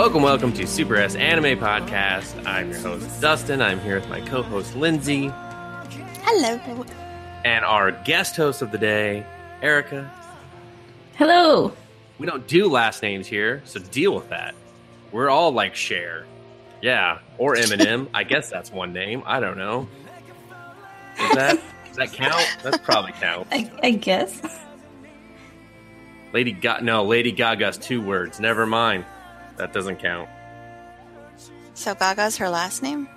Welcome, welcome to Super S Anime Podcast. I'm your host, Dustin. I'm here with my co host, Lindsay, Hello. and our guest host of the day, Erika. Hello. We don't do last names here, so deal with that. We're all like Cher. Yeah, or Eminem. I guess that's one name. I don't know. Is that does that count? That's probably count. I, I guess. Lady Ga no, Lady Gaga's two words. Never mind. That doesn't count. So Gaga's her last name?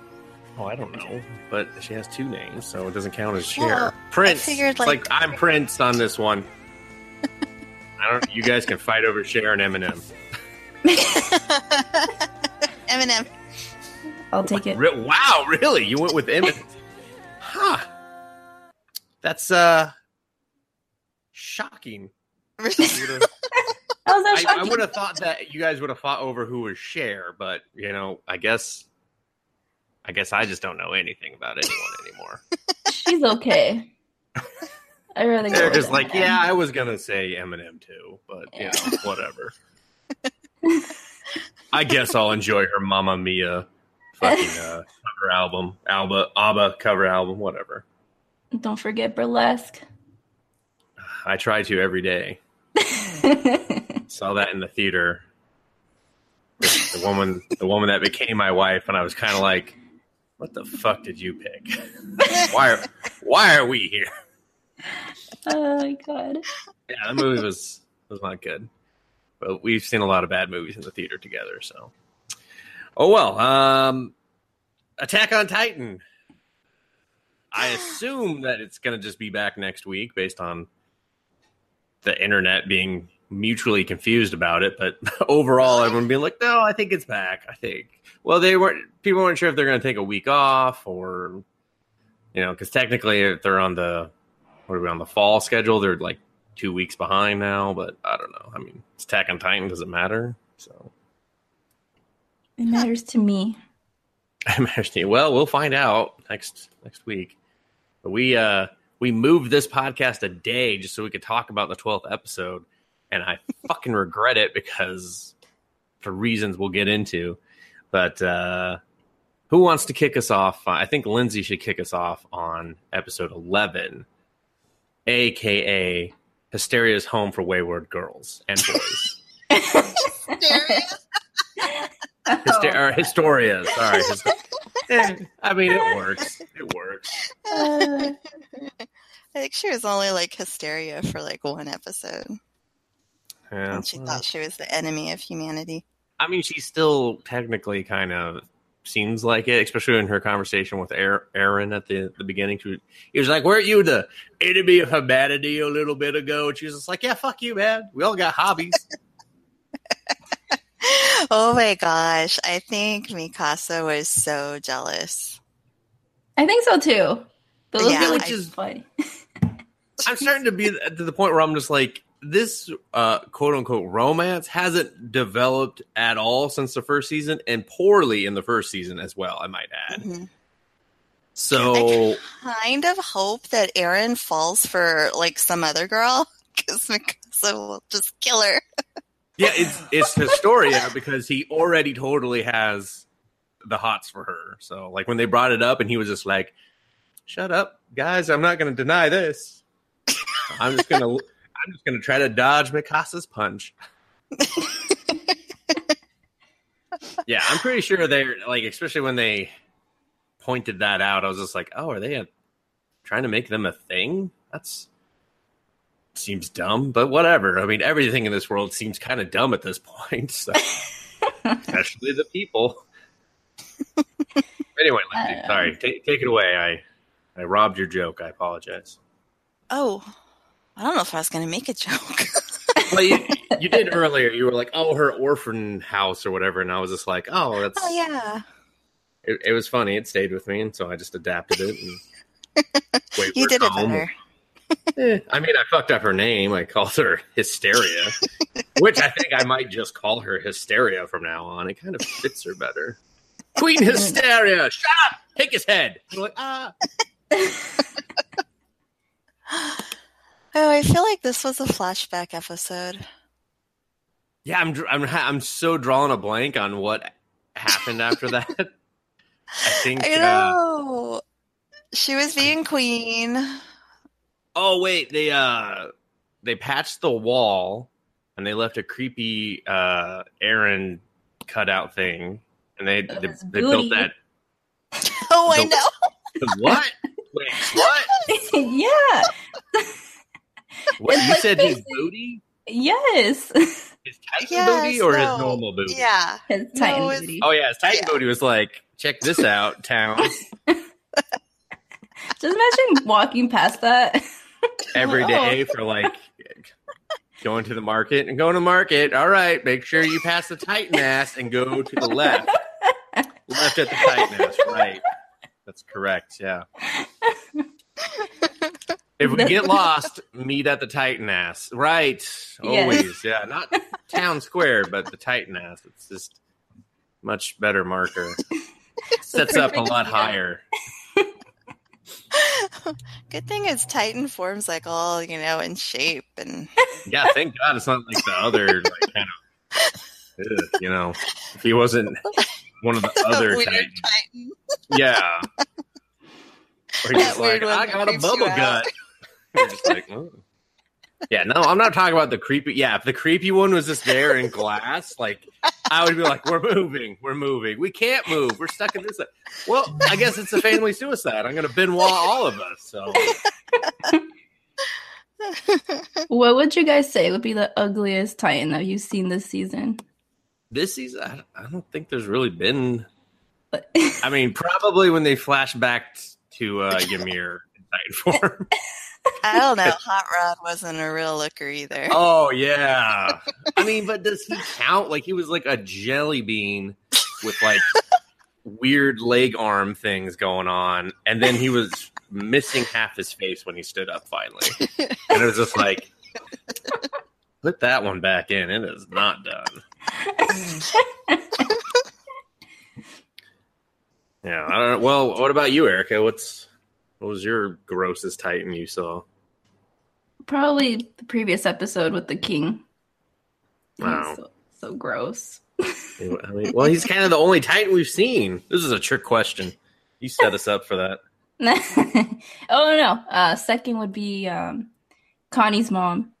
Oh, I don't know, but she has two names, so it doesn't count as Cher. Well, I Prince. figured, It's like- I'm Prince on this one. I don't. You guys can fight over Cher and Eminem. Eminem. I'll take it. Re- wow, really? You went with Eminem? huh? That's uh shocking. How's that I, I would have thought that you guys would have fought over who was Cher, but you know, I guess, I guess I just don't know anything about anyone anymore. She's okay. I rather go. They're just like, Eminem. yeah, I was gonna say Eminem too, but you know, whatever. I guess I'll enjoy her Mamma Mia fucking uh, cover album, Alba, ABBA cover album, whatever. Don't forget burlesque. I try to every day. Saw that in the theater. The, the woman, the woman that became my wife, and I was kind of like, "What the fuck did you pick? why are, why are we here?" oh my god. Yeah, that movie was was not good. But we've seen a lot of bad movies in the theater together, so. Oh well. Um Attack on Titan. I assume that it's gonna just be back next week based on the internet being mutually confused about it, but overall everyone being like, No, I think it's back. I think. Well, they weren't people weren't sure if they're gonna take a week off or you know, because technically if they're on the what are we on the fall schedule? They're like two weeks behind now, but I don't know. I mean, it's Attack on Titan. Does it matter? So It matters to me. I imagine. Well, we'll find out next next week. But we uh we moved this podcast a day just so we could talk about the twelfth episode, and I fucking regret it because for reasons we'll get into. But uh who wants to kick us off? I think Lindsay should kick us off on episode eleven, aka Hysteria's Home for Wayward Girls and Boys. Hyster- or Historia, sorry. I mean, it works. It works. Uh, I think she was only like hysteria for like one episode. Yeah. And she thought she was the enemy of humanity. I mean, she still technically kind of seems like it, especially in her conversation with Eren- Eren at the, the beginning. She was, he was like, Weren't you the enemy of humanity a little bit ago? And she was just like, Yeah, fuck you, man. We all got hobbies. Oh my gosh. I think Mikasa was so jealous. I think so too. But it was Yeah, really I- just funny. I'm starting to be to the point where I'm just like, this uh, quote unquote romance hasn't developed at all since the first season, and poorly in the first season as well, I might add. Mhm. So Kind of hope that Eren falls for like some other girl because Mikasa will just kill her. yeah, it's it's Historia because he already totally has the hots for her. So like when they brought it up, and he was just like, "Shut up, guys! I'm not going to deny this. I'm just gonna I'm just gonna try to dodge Mikasa's punch." yeah, I'm pretty sure they're like, especially when they pointed that out, I was just like, "Oh, are they uh trying to make them a thing?" That's seems dumb, but whatever. I mean, everything in this world seems kind of dumb at this point, so especially the people. anyway, Lindsay, Uh, sorry, take take it away. I I robbed your joke. I apologize. Oh, I don't know if I was going to make a joke. Well, you, you did earlier. You were like, "Oh, her orphan house or whatever," and I was just like, "Oh, that's." oh, yeah. It, it was funny. It stayed with me, and so I just adapted it. You did it better. Eh, I mean, I fucked up her name. I called her Hysteria, which I think I might just call her Hysteria from now on. It kind of fits her better. Queen Hysteria, shut up! Take his head. I'm like, ah. Oh, I feel like this was a flashback episode. Yeah, I'm I'm I'm so drawing a blank on what happened after that. I think. I Uh, know. She was being queen. oh wait, they uh they patched the wall and they left a creepy uh Eren cutout thing, and they they, they built that. Oh, I The- know. What? Wait, what? yeah. What It's you like said his booty? Yes. His Titan Yes, booty or his normal booty? Yeah. His Titan No, booty. Oh yeah, his Titan Yeah. booty was like, check this out, town. Just imagine walking past that. every oh. day Oh. for like going to the market and going to market. All right, make sure you pass the Titan ass and go to the left. left at the Titan ass, right. That's correct, yeah. If we get lost, meet at the Titan ass. Right. Always. Yeah. Not town square, but the Titan ass. It's just much better marker. Sets up a lot higher. Good thing his Titan forms like all, you know, in shape and Yeah, thank God it's not like the other like kind of you know, if he wasn't one of the other Titans. Titan. Yeah. Or he's like, I got a bubble gut. We're just like, oh. Yeah, no, I'm not talking about the creepy. Yeah, if the creepy one was just there in glass, like I would be like, "We're moving, we're moving. We can't move. We're stuck in this." Well, I guess it's a family suicide. I'm going to Benoit all of us. So what would you guys say would be the ugliest Titan that you've seen this season? this season, I, I don't think there's really been. I mean, probably when they flash back to uh, Ymir in Titan form. I don't know. Hot Rod wasn't a real looker either. Oh yeah. I mean, but does he count? Like he was like a jelly bean with like weird leg arm things going on, and then he was missing half his face when he stood up finally, and it was just like. Put that one back in. It is not done. Yeah, I don't know. Well, what about you, Erika? What's what was your grossest Titan you saw? Probably the previous episode with the king. Wow. So, so gross. I mean, well, he's kind of the only Titan we've seen. This is a trick question. You set us up for that. oh no. Uh second would be um Connie's mom.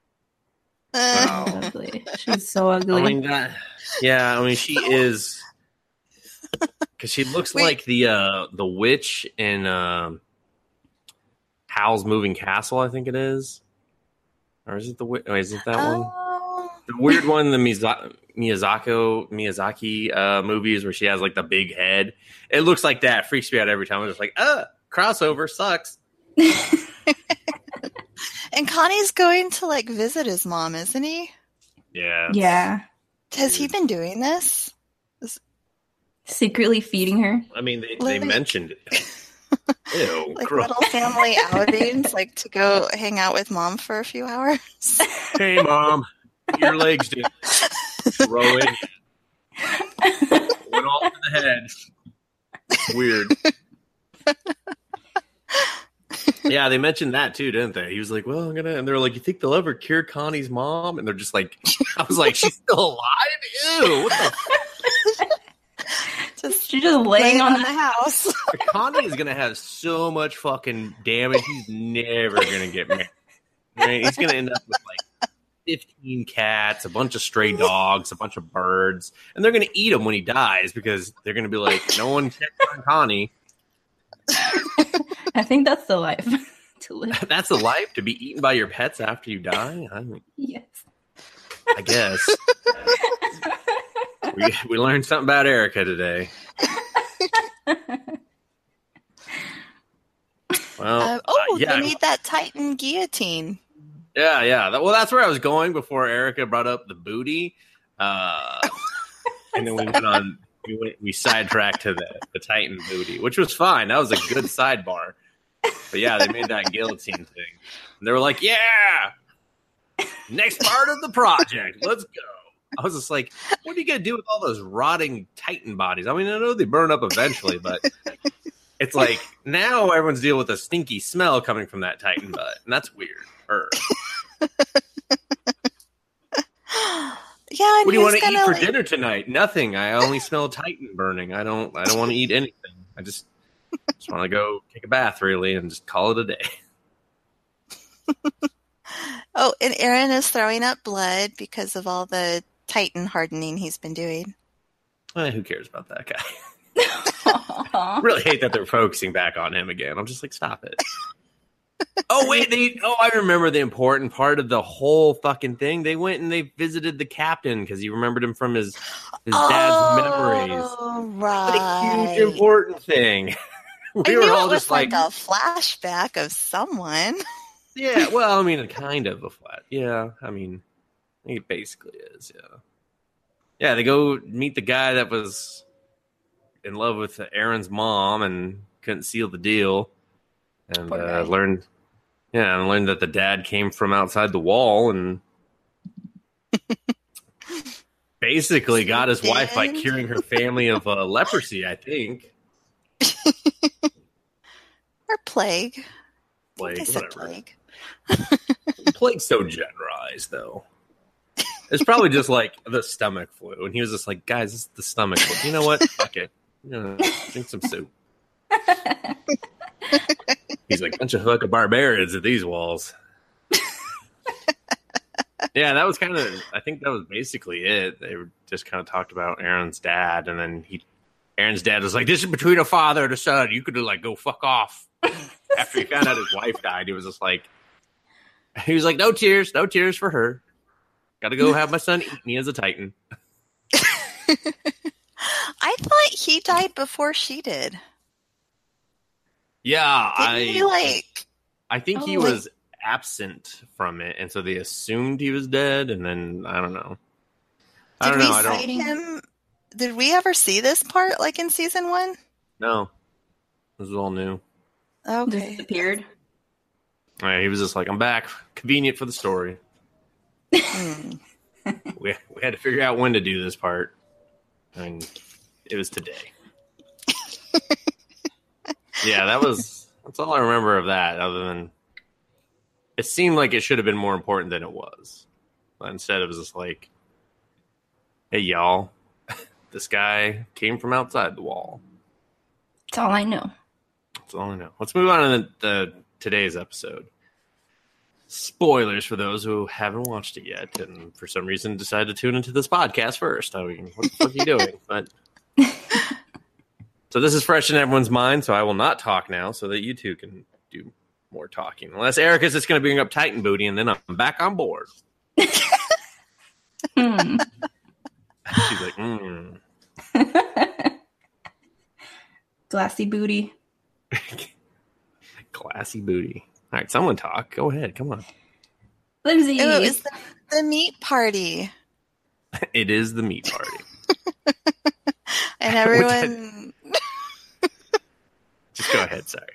Wow. She's so I ugly. mean, that, yeah, I mean, she is because she looks Wait. like the uh the witch in um Howl's Moving Castle. I think it is, or is it the oh, is it that one? oh, The weird one, the Miza- Miyazaki Miyazaki uh, movies where she has like the big head. It looks like that. Freaks me out every time. I'm just like, uh, crossover sucks. and Connie's going to like visit his mom, isn't he? Yeah. yeah. Has he been doing this? Secretly feeding her. I mean, they, they mentioned it. Ew, Like gross. little family outings, like to go hang out with mom for a few hours? Hey, mom, your legs did throw it. Went off to the head. Weird. Yeah, they mentioned that too, didn't they? He was like, "Well, I'm gonna," and they're like, "You think they'll ever cure Connie's mom?" And they're just like, "I was like, she's still alive? Ew! What the Just She's just laying on the the house. Connie is gonna have so much fucking damage. He's never gonna get married. Right? He's gonna end up with like fifteen cats, a bunch of stray dogs, a bunch of birds, and they're gonna eat him when he dies because they're gonna be like, no one checked on Connie. I think that's the life to live. That's the life to be eaten by your pets after you die. I, mean, Yes. I guess we we learned something about Erika today. Well, Um, oh, uh, yeah, they need that Titan guillotine. Yeah, yeah. Well, that's where I was going before Erika brought up the booty, uh, and then we went on. We went. We sidetracked to the the Titan booty, which was fine. That was a good sidebar. But yeah, they made that guillotine thing. And they were like, "Yeah, next part of the project. Let's go." I was just like, "What are you gonna do with all those rotting Titan bodies?" I mean, I know they burn up eventually, but it's like now everyone's dealing with a stinky smell coming from that Titan butt, and that's weird. Er. Yeah, What do you want to eat for like- dinner tonight? Nothing. I only smell Titan burning. I don't. I don't want to eat anything. I just just want to go take a bath, really, and just call it a day. Oh, and Eren is throwing up blood because of all the Titan hardening he's been doing. Eh, who cares about that guy? Really hate that they're focusing back on him again. I'm just like, stop it. oh wait, they. Oh, I remember the important part of the whole fucking thing. They went and they visited the captain because he remembered him from his his dad's memories. Oh, What right. a huge important thing. we I were all just like, like, a flashback of someone. yeah. Well, I mean, a kind of a flat. Yeah, I mean, it basically is. Yeah, yeah. They go meet the guy that was in love with Eren's mom and couldn't seal the deal, and uh, learned. Yeah, and learned that the dad came from outside the wall and basically got his wife by curing her family of uh, leprosy. I think. Or plague. Plague, Like think I said whatever. plague. Plague's so generalized, though. It's probably just like the stomach flu, and he was just like, "Guys, is the stomach flu. You know what? Fuck it. Drink some soup." He's like, "Bunch of fucking barbarians at these walls." yeah, that was kind of. I think that was basically it. They just kind of talked about Eren's dad, and then he, Eren's dad was like, "This is between a father and a son. You could like go fuck off." After he found out his wife died, he was just like, he was like, "No tears, no tears for her. Got to go have my son eat me as a titan." I thought he died before she did. Yeah, Didn't I he like I think he Oh. was absent from it, and so they assumed he was dead, and then I don't know. I did don't know. we I don't see him did we ever see this part like in season one? No, This is all new. Okay. Disappeared. Yeah, he was just like, "I'm back. Convenient for the story." Hmm. We we had to figure out when to do this part, and it was today. yeah, that was that's all I remember of that. Other than it seemed like it should have been more important than it was. But instead, it was just like, "Hey, y'all, this guy came from outside the wall." That's all I know. That's all I know. Let's move on to the, the today's episode. Spoilers for those who haven't watched it yet, and for some reason decided to tune into this podcast first. I mean, what the fuck are you doing? But so this is fresh in everyone's mind, so I will not talk now, so that you two can do more talking. Unless Erika's just going to bring up Titan booty, and then I'm back on board. Hmm. She's like, mm. Glassy booty. Glassy booty. All right, someone talk. Go ahead. Come on. Lindsay. Oh, it was the, the meat party. It is the meat party. And everyone Just go ahead. Sorry.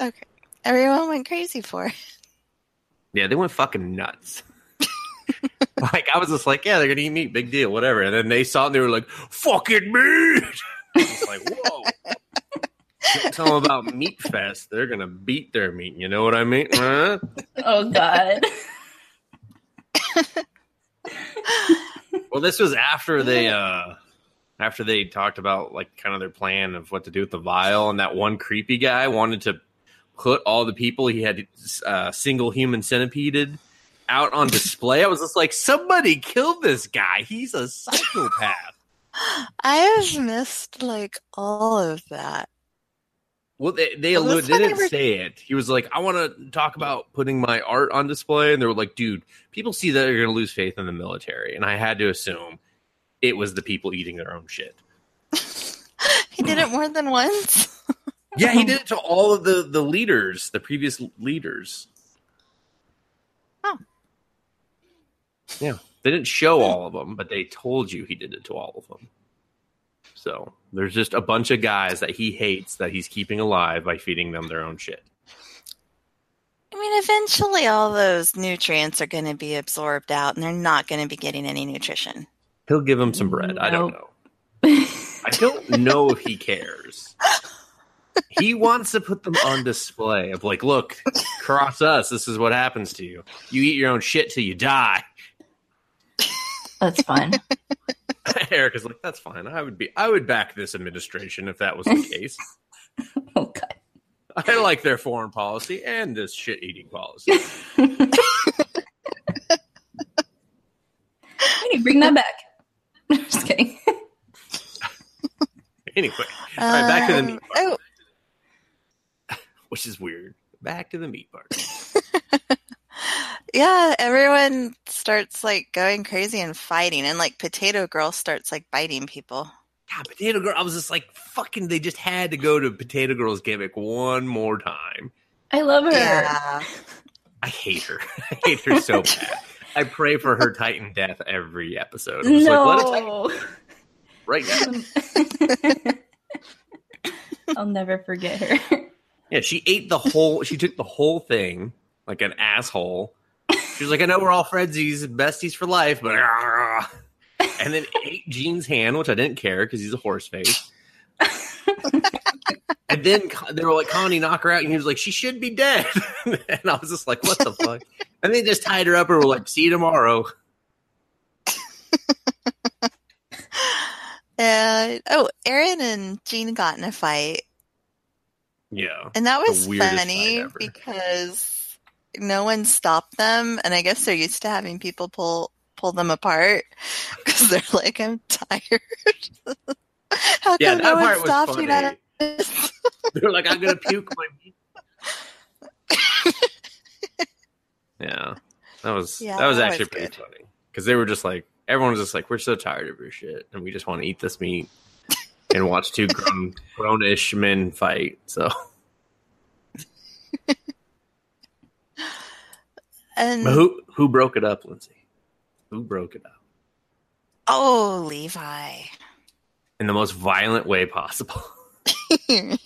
okay. Everyone went crazy for it. Yeah, they went fucking nuts. like I was just like, yeah, they're gonna eat meat, big deal, whatever. And then they saw it and they were like, fucking meat. It's like, whoa. Tell them about Meat Fest. They're gonna beat their meat. You know what I mean? Huh? oh God. Well, this was after they uh after they talked about like kind of their plan of what to do with the vial, and that one creepy guy wanted to put all the people he had uh, single human centipeded out on display. I was just like, somebody killed this guy. He's a psychopath. I have missed like all of that. Well, they they, Well, they didn't say it. He was like, "I want to talk about putting my art on display," and they were like, "Dude, people see that they're going to lose faith in the military," and I had to assume it was the people eating their own shit. He did it more than once. Yeah, he did it to all of the the leaders, the previous leaders. Oh. Yeah, they didn't show all of them, but they told you he did it to all of them. So there's just a bunch of guys that he hates that he's keeping alive by feeding them their own shit. I mean, eventually all those nutrients are going to be absorbed out and they're not going to be getting any nutrition. He'll give them some bread. I don't know. I don't know if he cares. He wants to put them on display of like, look, cross us. This is what happens to you. You eat your own shit till you die. That's fun. Erika's like, that's fine. I would be, I would back this administration if that was the case. oh god. I like their foreign policy and this shit eating policy. Hey, bring that back. Just kidding. Anyway, all right, back to the Um, meat part, Oh, which is weird. Back to the meat part. Yeah, everyone starts like going crazy and fighting, and like Potato Girl starts like biting people. God, Potato Girl. I was just like, fucking. They just had to go to Potato Girl's gimmick one more time. I love her. Yeah. I hate her. I hate her so bad. I pray for her Titan death every episode. I'm just like, let it No. right now. Um, I'll never forget her. Yeah, she ate the whole. She took the whole thing like an asshole. She was like, "I know we're all friendsies, besties for life," but ah. and then ate Jean's hand, which I didn't care because he's a horse face. and then they were like, "Connie, knock her out," and he was like, "She should be dead." and I was just like, "What the fuck?" And they just tied her up and were like, "See you tomorrow." And oh, Eren and Jean got in a fight, Yeah, and that was funny because no one stopped them, and I guess they're used to having people pull pull them apart because they're like, "I'm tired." How yeah, come that no one stopped funny. me? This? they were like, "I'm gonna puke my meat." yeah, that was Yeah, that was that actually was pretty good. funny because they were just like everyone was just like, "We're so tired of your shit, and we just want to eat this meat and watch two grown grownish men fight." So, And but who who broke it up, Lindsay? Who broke it up oh, Levi, in the most violent way possible? make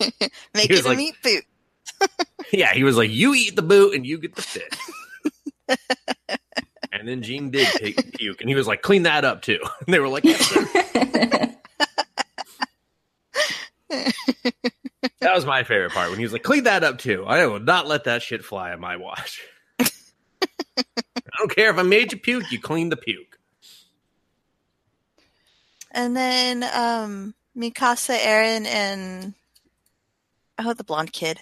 it a like- meat boot. yeah, he was like, "You eat the boot, and you get the fish." and then Jean did take puke, and he was like, "Clean that up too." And they were like. That was my favorite part when he was like, "Clean that up too." I will not let that shit fly on my watch. I don't care if I made you puke. You clean the puke. And then um Mikasa, Eren, and oh, the blonde kid.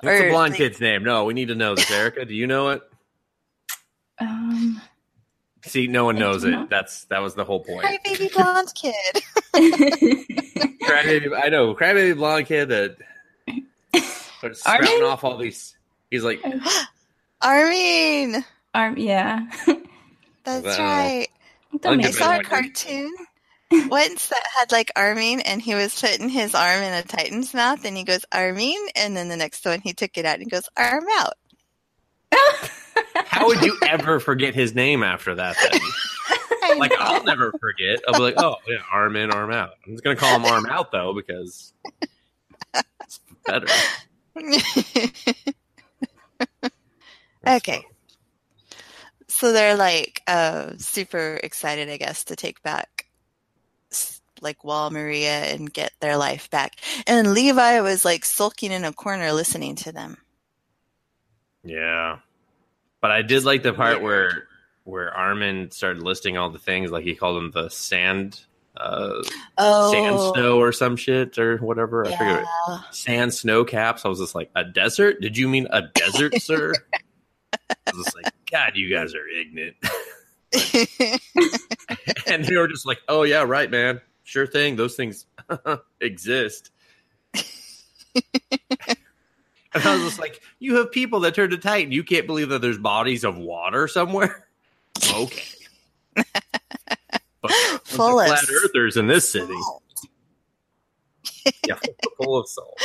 What's the Or blonde they- kid's name? No, we need to know this. Erika, do you know it? um, See, no one knows it. know. That's that was the whole point. Hi, baby blonde kid. Crybaby, I know, crybaby blonde kid that starts Armin? spouting off all these. He's like, Armin. Arm, yeah. That's Wow. Uh, right. Don't I'll I give make it saw a cartoon once that had like Armin, and he was putting his arm in a Titan's mouth, and he goes Armin, and then the next one he took it out and he goes arm out. "How would you ever forget his name after that?" Then? Like, know. I'll never forget. I'll be like, "Oh, yeah, arm in, arm out." I'm just gonna call him arm out though because it's better. okay. So they're like uh, super excited, I guess, to take back like Wall Maria and get their life back. And Levi was like sulking in a corner listening to them. Yeah, but I did like the part where where Armin started listing all the things, like he called them the sand, uh, Oh, sand snow or some shit or whatever. I forget. sand snow caps. I was just like, a desert? Did you mean a desert, sir? I was like, God, you guys are ignorant. and they were just like, oh yeah, right, man. Sure thing. Those things exist. and I was just like, you have people that turn to Titan. You can't believe that there's bodies of water somewhere. Okay. But Full of flat earthers in this city. Salt. Yeah, full of salt.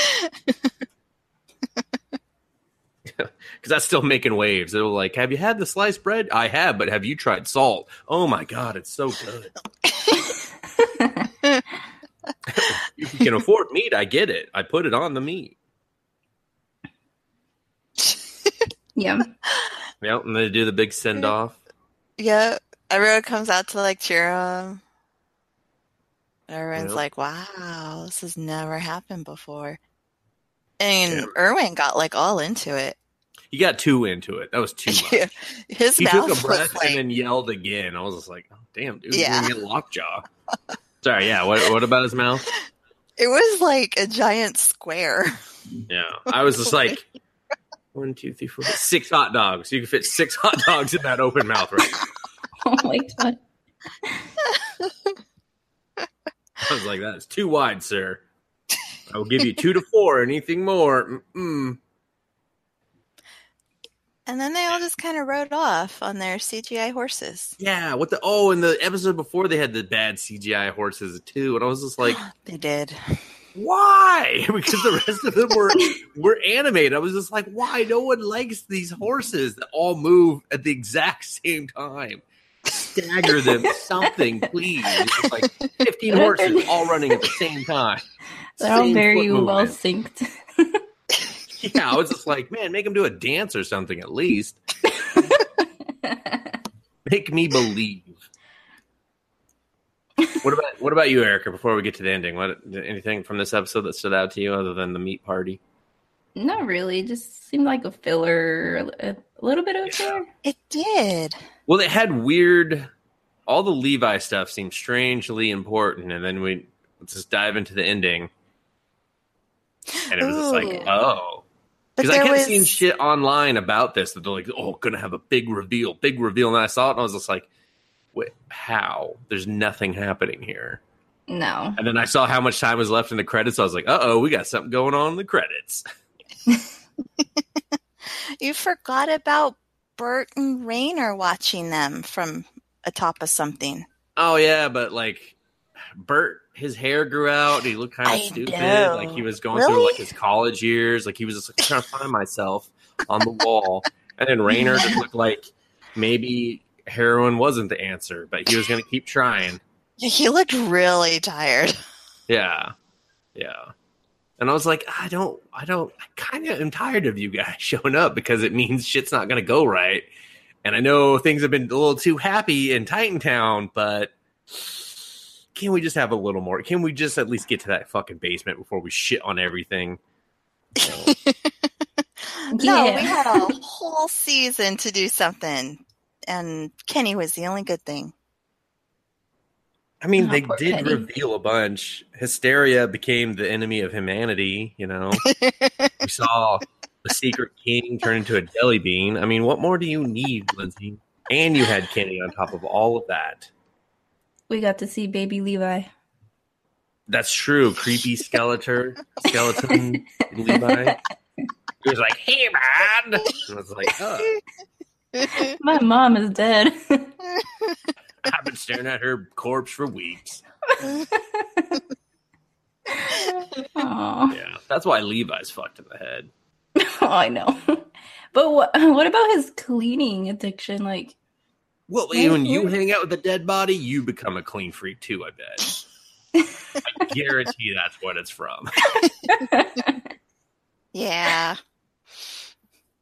Because that's still making waves. It'll like, have you had the sliced bread? I have, but have you tried salt? Oh my god, it's so good. if you can afford meat, I get it. I put it on the meat. yeah. Yep, and they do the big send off. Yeah, everyone comes out to like cheer them. Everyone's Yep. like, "Wow, this has never happened before." And Yeah. Erwin got like all into it. He got too into it. That was too much. Yeah. His He mouth took a breath like, and then yelled again. I was just like, oh, damn, dude, Yeah. you're gonna get lockjaw. Sorry, yeah. What, what about his mouth? it was like a giant square. Yeah, I was just like, one, two, three, four, six hot dogs. You can fit six hot dogs in that open mouth, right? Oh my god. I was like, that is too wide, sir. I will give you two to four. Anything more? Mm-mm. And then they all just kind of rode off on their CGI horses. Yeah. What the? Oh, in the episode before, they had the bad CGI horses too, and I was just like, They did. why? Because the rest of them were were animated. I was just like, why? No one likes these horses that all move at the exact same time. Stagger them, something, please. It's like fifteen horses all running at the same time. They're all very well movement. synced. Yeah, I was just like, man, make them do a dance or something at least. Make me believe. What about what about you, Erika? Before we get to the ending, what anything from this episode that stood out to you other than the meat party? Not really. Just seemed like a filler. A, a little bit of a Yeah. filler. It did. Well, it had weird. All the Levi stuff seemed strangely important, and then we let's just dive into the ending, and it was just like, oh, But because I kept was seeing shit online about this that they're like, oh, gonna have a big reveal, big reveal, and I saw it and I was just like, wait, how? There's nothing happening here. No. And then I saw how much time was left in the credits. I was like, uh oh, we got something going on in the credits. you forgot about Bert and Reiner watching them from atop of something. Oh yeah, but like Bert, his hair grew out. And he looked kind I of stupid. know. Like he was going through like his college years. Like he was just like trying to find myself on the wall. And then Reiner just looked like maybe heroin wasn't the answer, but he was going to keep trying. He looked really tired. Yeah, yeah. And I was like, I don't, I don't, I kind of am tired of you guys showing up because it means shit's not going to go right. And I know things have been a little too happy in Titantown, but can we just have a little more? Can we just at least get to that fucking basement before we shit on everything? So, No, Yeah. we had a whole season to do something, and Kenny was the only good thing. I mean, Oh, they did Penny. reveal a bunch. Hysteria became the enemy of humanity. You know, we saw the secret king turn into a jelly bean. I mean, what more do you need, Lindsay? And you had Kenny on top of all of that. We got to see baby Levi. That's true. Creepy skeleton, skeleton Levi. He was like, "Hey, man!" And I was like, oh, My mom is dead. "I've been staring at her corpse for weeks." Yeah, that's why Levi's fucked in the head. Oh, I know. But what what about his cleaning addiction? Like, Well, when you hang out with a dead body, you become a clean freak too. I bet. I guarantee that's what it's from. yeah.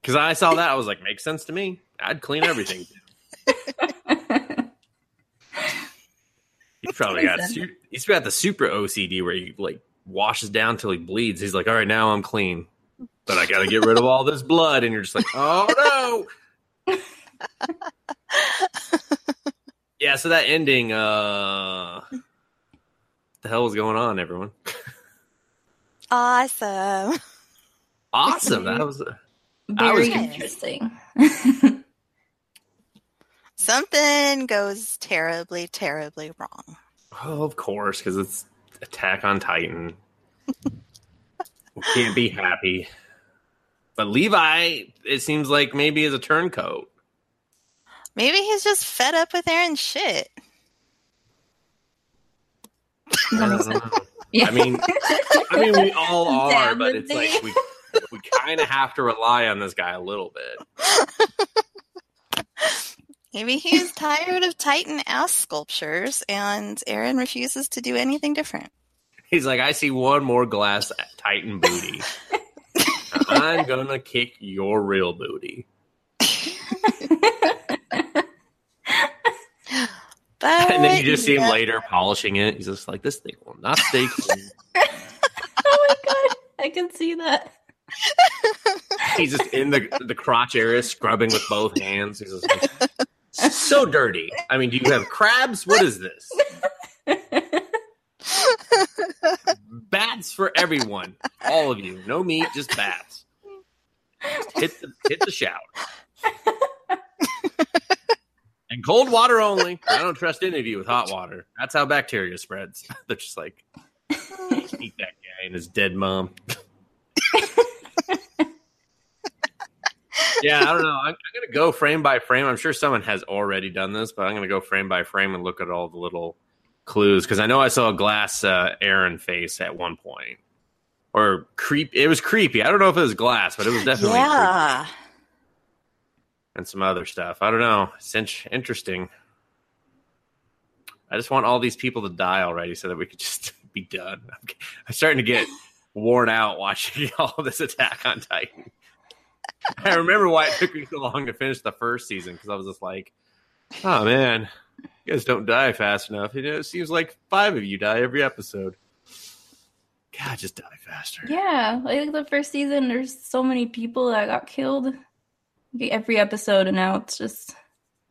Because I saw that, I was like, makes sense to me. I'd clean everything. He's probably got su- he's got the super OCD where he like washes down till he bleeds. He's like, all right, now I'm clean, but I got to get rid of all this blood. And you're just like, oh no. yeah. So that ending, uh, the hell was going on, everyone? Awesome. Awesome. That was. I very was interesting. Something goes terribly, terribly wrong. Oh, of course, because it's Attack on Titan. we can't be happy. But Levi, it seems like maybe is a turncoat. Maybe he's just fed up with Eren's shit. I uh, yeah. I mean, I mean, we all are, Damn but it, it's like we we kind of have to rely on this guy a little bit. Maybe he's tired of Titan ass sculptures, and Aaron refuses to do anything different. He's like, I see one more glass Titan booty. I'm gonna kick your real booty. But And then you just see him yeah, later polishing it. He's just like, this thing will not stay clean. oh my god, I can see that. He's just in the the crotch area, scrubbing with both hands. He's just like, so dirty. I mean, do you have crabs? What is this? Bats for everyone, all of you. No meat, just bats. Hit the hit the shower. And cold water only. I don't trust any of you with hot water. That's how bacteria spreads. They're just like, eat that guy and his dead mom. yeah, I don't know. I'm, I'm going to go frame by frame. I'm sure someone has already done this, but I'm going to go frame by frame and look at all the little clues because I know I saw a glass uh, Eren face at one point. Or creep. It was creepy. I don't know if it was glass, but it was definitely creepy yeah. And some other stuff. I don't know. It's in- interesting. I just want all these people to die already so that we could just be done. I'm, I'm starting to get worn out watching all this Attack on Titan. I remember why it took me so long to finish the first season because I was just like, oh man, you guys don't die fast enough. You know, it seems like five of you die every episode. God, just die faster. Yeah, like the first season, there's so many people that got killed. Every episode, and now it's just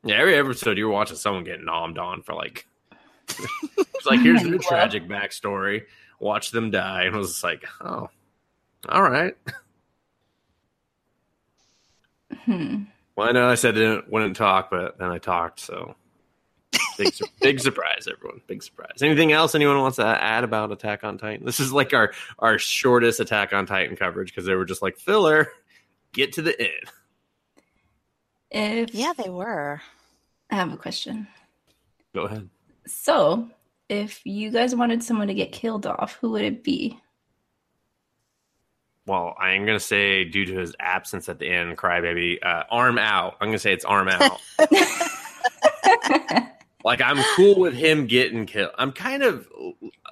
Yeah, every episode you're watching someone get nommed on for like it's like here's their Yeah. tragic backstory. Watch them die, and it was just like, oh, all right. hmm. Well, I know I said I didn't, wouldn't talk, but then I talked, so big, su- big surprise, everyone. Big surprise. Anything else anyone wants to add about Attack on Titan? This is like our our shortest Attack on Titan coverage because they were just like filler. Get to the end. If Yeah, they were. I have a question. Go ahead. So, if you guys wanted someone to get killed off, who would it be? Well, I'm gonna say due to his absence at the end, Crybaby, uh, arm out. I'm gonna say it's arm out. like I'm cool with him getting killed. I'm kind of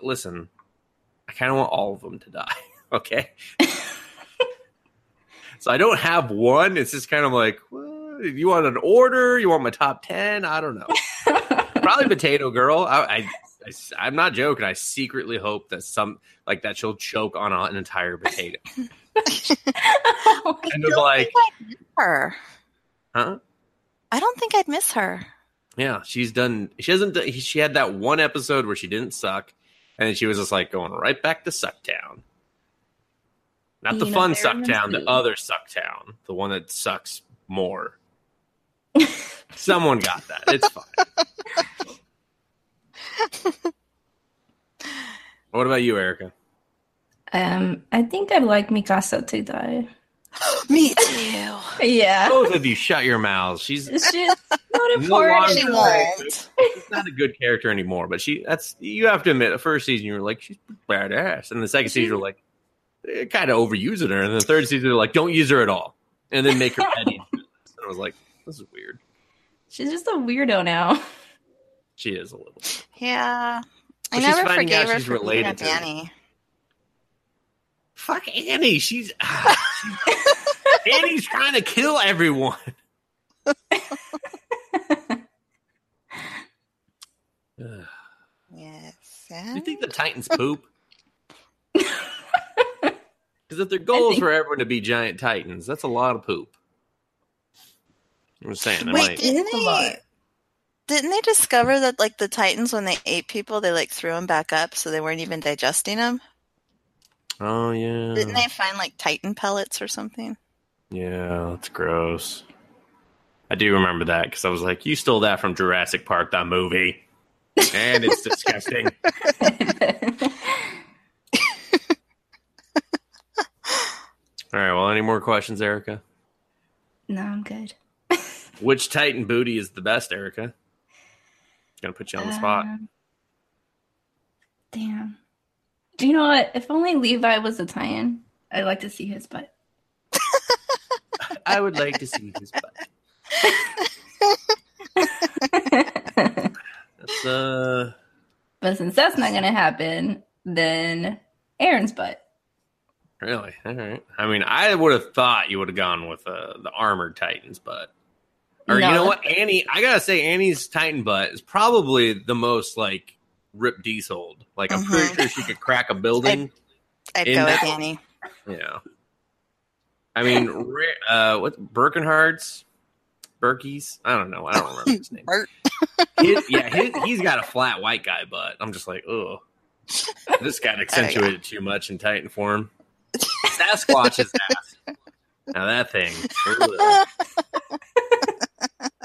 listen. I kind of want all of them to die. Okay. so I don't have one. It's just kind of like, well, you want an order? You want my top ten? I don't know. Probably Potato Girl. I, I, I, am not joking. I secretly hope that some like that she'll choke on an entire potato. Oh and it's like, Her. huh? I don't think I'd miss her. Yeah, she's done. She hasn't. She had that one episode where she didn't suck, and then she was just like going right back to Sucktown. Not the You know, fun there was Sucktown, the the- other Sucktown, the one that sucks more. Someone got that. It's fine. what about you, Erika? um, I think I'd like Mikasa to die. Me too. Yeah, Both of you, shut your mouths. She's it's just not important. She won't. she's not a good character anymore. But she, that's you have to admit. The first season, you were like, she's badass, and the second season, you're like, kind of overusing her, and the third season, they're like, don't use her at all, and then make her petty. and I was like, this is weird. She's just a weirdo now. She is a little. Yeah. But I she's never finding out forgave her she's for related a to- Danny. Fuck Annie. She's ah, Annie's trying to kill everyone. Ugh. Yes. you think the Titans poop? Because if their goal is think- for everyone to be giant Titans, that's a lot of poop. I'm just saying. Wait, might- didn't they? Didn't they discover that like the Titans when they ate people, they like threw them back up, so they weren't even digesting them? Oh yeah. Didn't they find like Titan pellets or something? Yeah, that's gross. I do remember that because I was like, "You stole that from Jurassic Park, that movie," and it's disgusting. All right. Well, any more questions, Erika? no, I'm good. Which Titan booty is the best, Erika? Gonna put you on the spot. Um, damn. Do you know what? If only Levi was a Titan, I'd like to see his butt. I would like to see his butt. That's uh. but since that's not gonna happen, then Eren's butt. Really? All right. I mean, I would have thought you would have gone with uh, the armored Titans, but or you know what, Annie? I gotta say, Annie's Titan butt is probably the most like Rip Diesel. Like, I'm pretty Mhm. sure she could crack a building. I'd In go that- with Danny. Yeah. I mean, uh, what Birkenhards, Berkeys? I don't know. I don't remember his name. Bert. His, yeah, his, he's got a flat white guy butt. I'm just like, oh, this got accentuated too much in Titan form. Sasquatch's ass. Now that thing,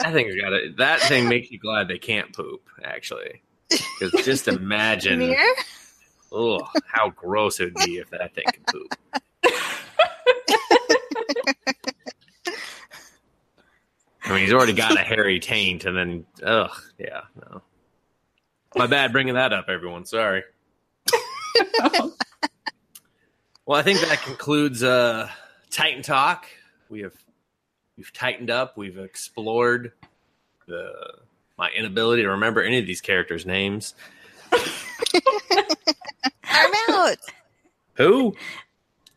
ugh. that thing's got it. That thing makes you glad they can't poop. Actually, because just imagine, oh, how gross it would be if that thing could poop. I mean, he's already got a hairy taint, and then, ugh, yeah, no. My bad bringing that up, everyone. Sorry. Well, I think that concludes uh, Titan Talk. We have we've tightened up. We've explored the my inability to remember any of these characters' names. Arm out. Who?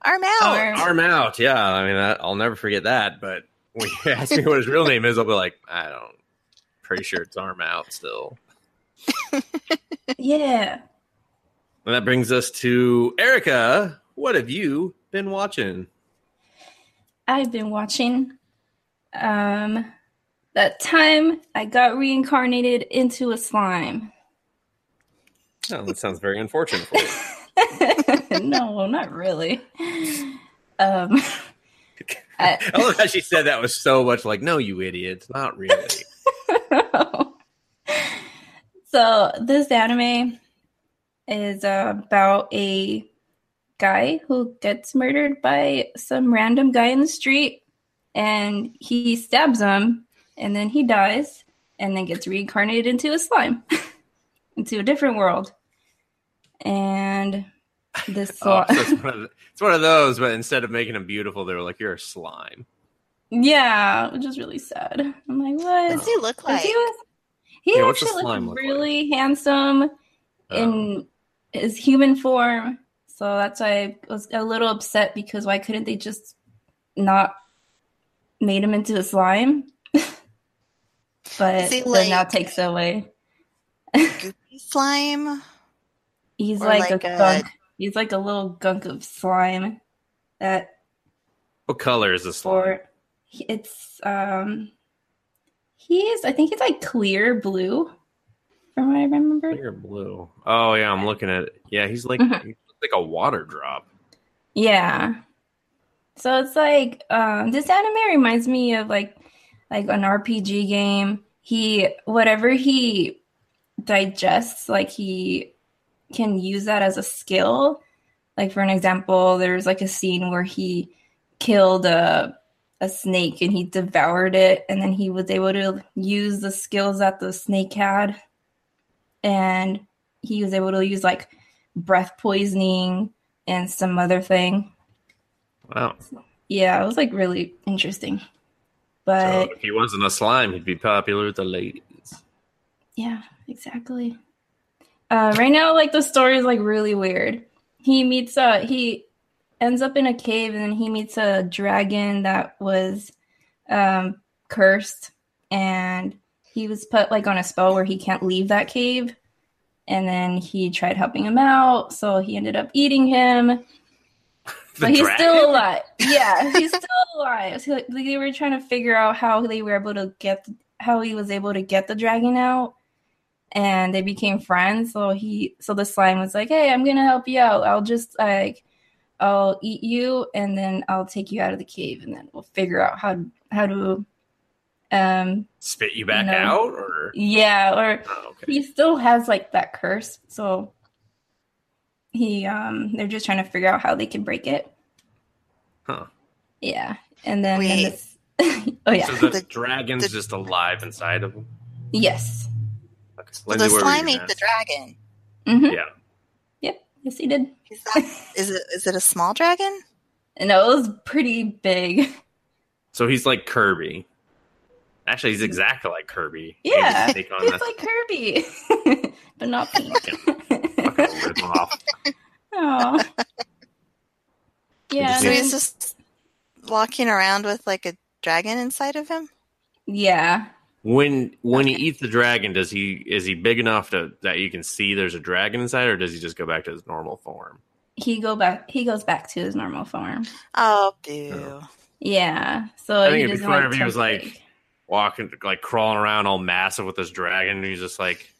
Arm out. Arm. Oh, arm out. Yeah, I mean, that, I'll never forget that. But when you ask me what his real name is, I'll be like, I don't. Pretty sure it's Arm out still. yeah. And that brings us to Erika. What have you been watching? I've been watching um that time I got reincarnated into a slime. Oh, that sounds very unfortunate for you. no, not really. Um I- I love how she said that was so much like, no, you idiot. Not really. so this anime is uh, about a guy who gets murdered by some random guy in the street and he stabs him and then he dies and then gets reincarnated into a slime into a different world and this Oh, sli- so it's, one of the- it's one of those, but instead of making him beautiful, they were like, you're a slime. yeah which is really sad i'm like what What does he look like? he was he Yeah, actually slime looked look like? really handsome Um, in his human form. So that's why I was a little upset because why couldn't they just not made him into a slime? but Is he then now takes it away. Goopy slime. He's Or like, like a, a- gunk. He's like a little gunk of slime that what color is this slime? for it's um he is I think he's like clear blue from what I remember. Clear blue. Oh, yeah, I'm looking at it. Yeah, he's like, Mhm. he's like a water drop. Yeah. So it's like um this anime reminds me of like like an RPG game. He whatever he digests, like he can use that as a skill. Like for an example, there's like a scene where he killed a a snake and he devoured it and then he was able to use the skills that the snake had and he was able to use like breath poisoning and some other thing. Wow. Yeah, it was like really interesting. So But if he wasn't a slime, he'd be popular with the ladies. yeah, exactly. Uh, right now, like the story is like really weird. He meets uh he ends up in a cave and then he meets a dragon that was um cursed and he was put like on a spell where he can't leave that cave. And then he tried helping him out, so he ended up eating him. But he's dragon? still alive. Yeah, he's still alive. So, like, they were trying to figure out how they were able to get how he was able to get the dragon out, and they became friends. So he, so the slime was like, "Hey, I'm gonna help you out. I'll just like, I'll eat you, and then I'll take you out of the cave, and then we'll figure out how how to, um, Spit you back No. out? Or. yeah, or Oh, okay. he still has like that curse so he um they're just trying to figure out how they can break it Huh. yeah and then in Wait. this oh yeah So the, The- dragon's the- just alive inside of him? yes Okay. So Lindsay, the what were you slime gonna ate the ask? dragon. hmm Yeah. yep yes he did Is, that, is it is it a small dragon? no it was pretty big So he's like Kirby. Actually, he's exactly like Kirby. yeah he's the like kirby but not pink fucking rip off. oh yeah So he's just walking around with like a dragon inside of him. yeah When when he eats the dragon, does he is he big enough to that you can see there's a dragon inside, or does he just go back to his normal form? he go back he goes back to his normal form Oh, boo! Oh. Yeah. So I he think it'd be funny like if he was like walking, like crawling around all massive with this dragon, and he's just like,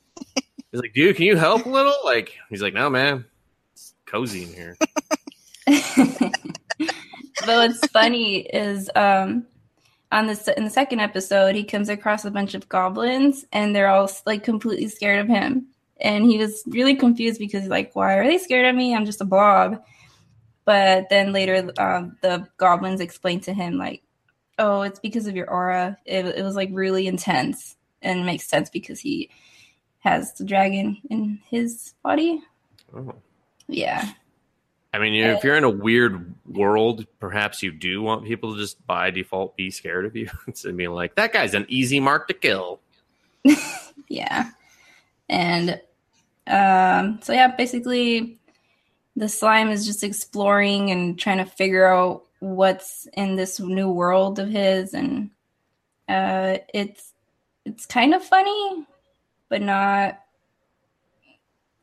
he's like, dude, can you help a little? Like, he's like, no, man, it's cozy in here. but what's funny is um on the se- in the second episode he comes across a bunch of goblins and they're all like completely scared of him. And he was really confused because he's like why are they scared of me? I'm just a blob. But then later um, the goblins explained to him like oh it's because of your aura. It, it was like really intense and it makes sense because he has the dragon in his body Oh. yeah I mean, if you're in a weird world, perhaps you do want people to just by default be scared of you. It's being like, that guy's an easy mark to kill. yeah and um so yeah basically the slime is just exploring and trying to figure out what's in this new world of his and uh it's it's kind of funny but not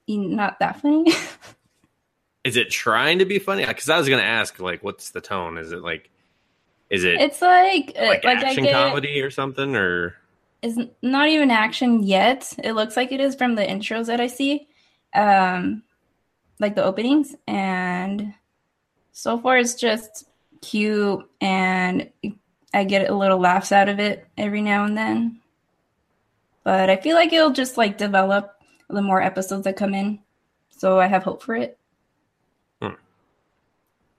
not that funny Is it trying to be funny? Because I was going to ask, like, what's the tone? Is it like, is it it's like uh, like, like action get comedy or something? Or is not even action yet. It looks like it is from the intros that I see, um, like the openings, and so far it's just cute, and I get a little laughs out of it every now and then. But I feel like it'll just like develop the more episodes that come in, so I have hope for it. Hmm.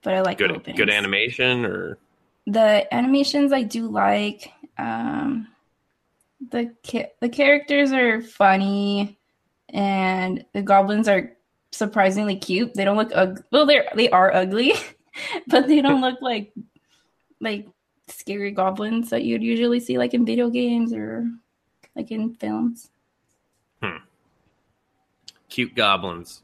But I like good, openings. good animation? Or The animations I do like. Um, the ca- the characters are funny, and the goblins are surprisingly cute. They don't look ug- well. They're they are ugly, but they don't look like like scary goblins that you'd usually see like in video games or like in films. Hmm. cute goblins?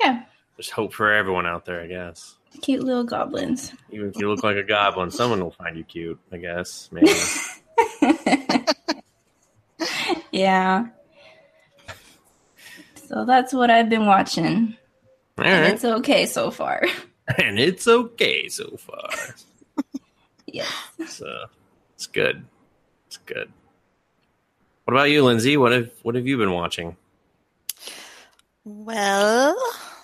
Yeah, There's hope for everyone out there, I guess. cute little goblins. Even if you look like a goblin, someone will find you cute, I guess. Maybe. yeah. So that's what I've been watching. And it's okay so far. And it's okay so far. yes. So it's good. It's good. What about you, Lindsay? What have what have you been watching? Well,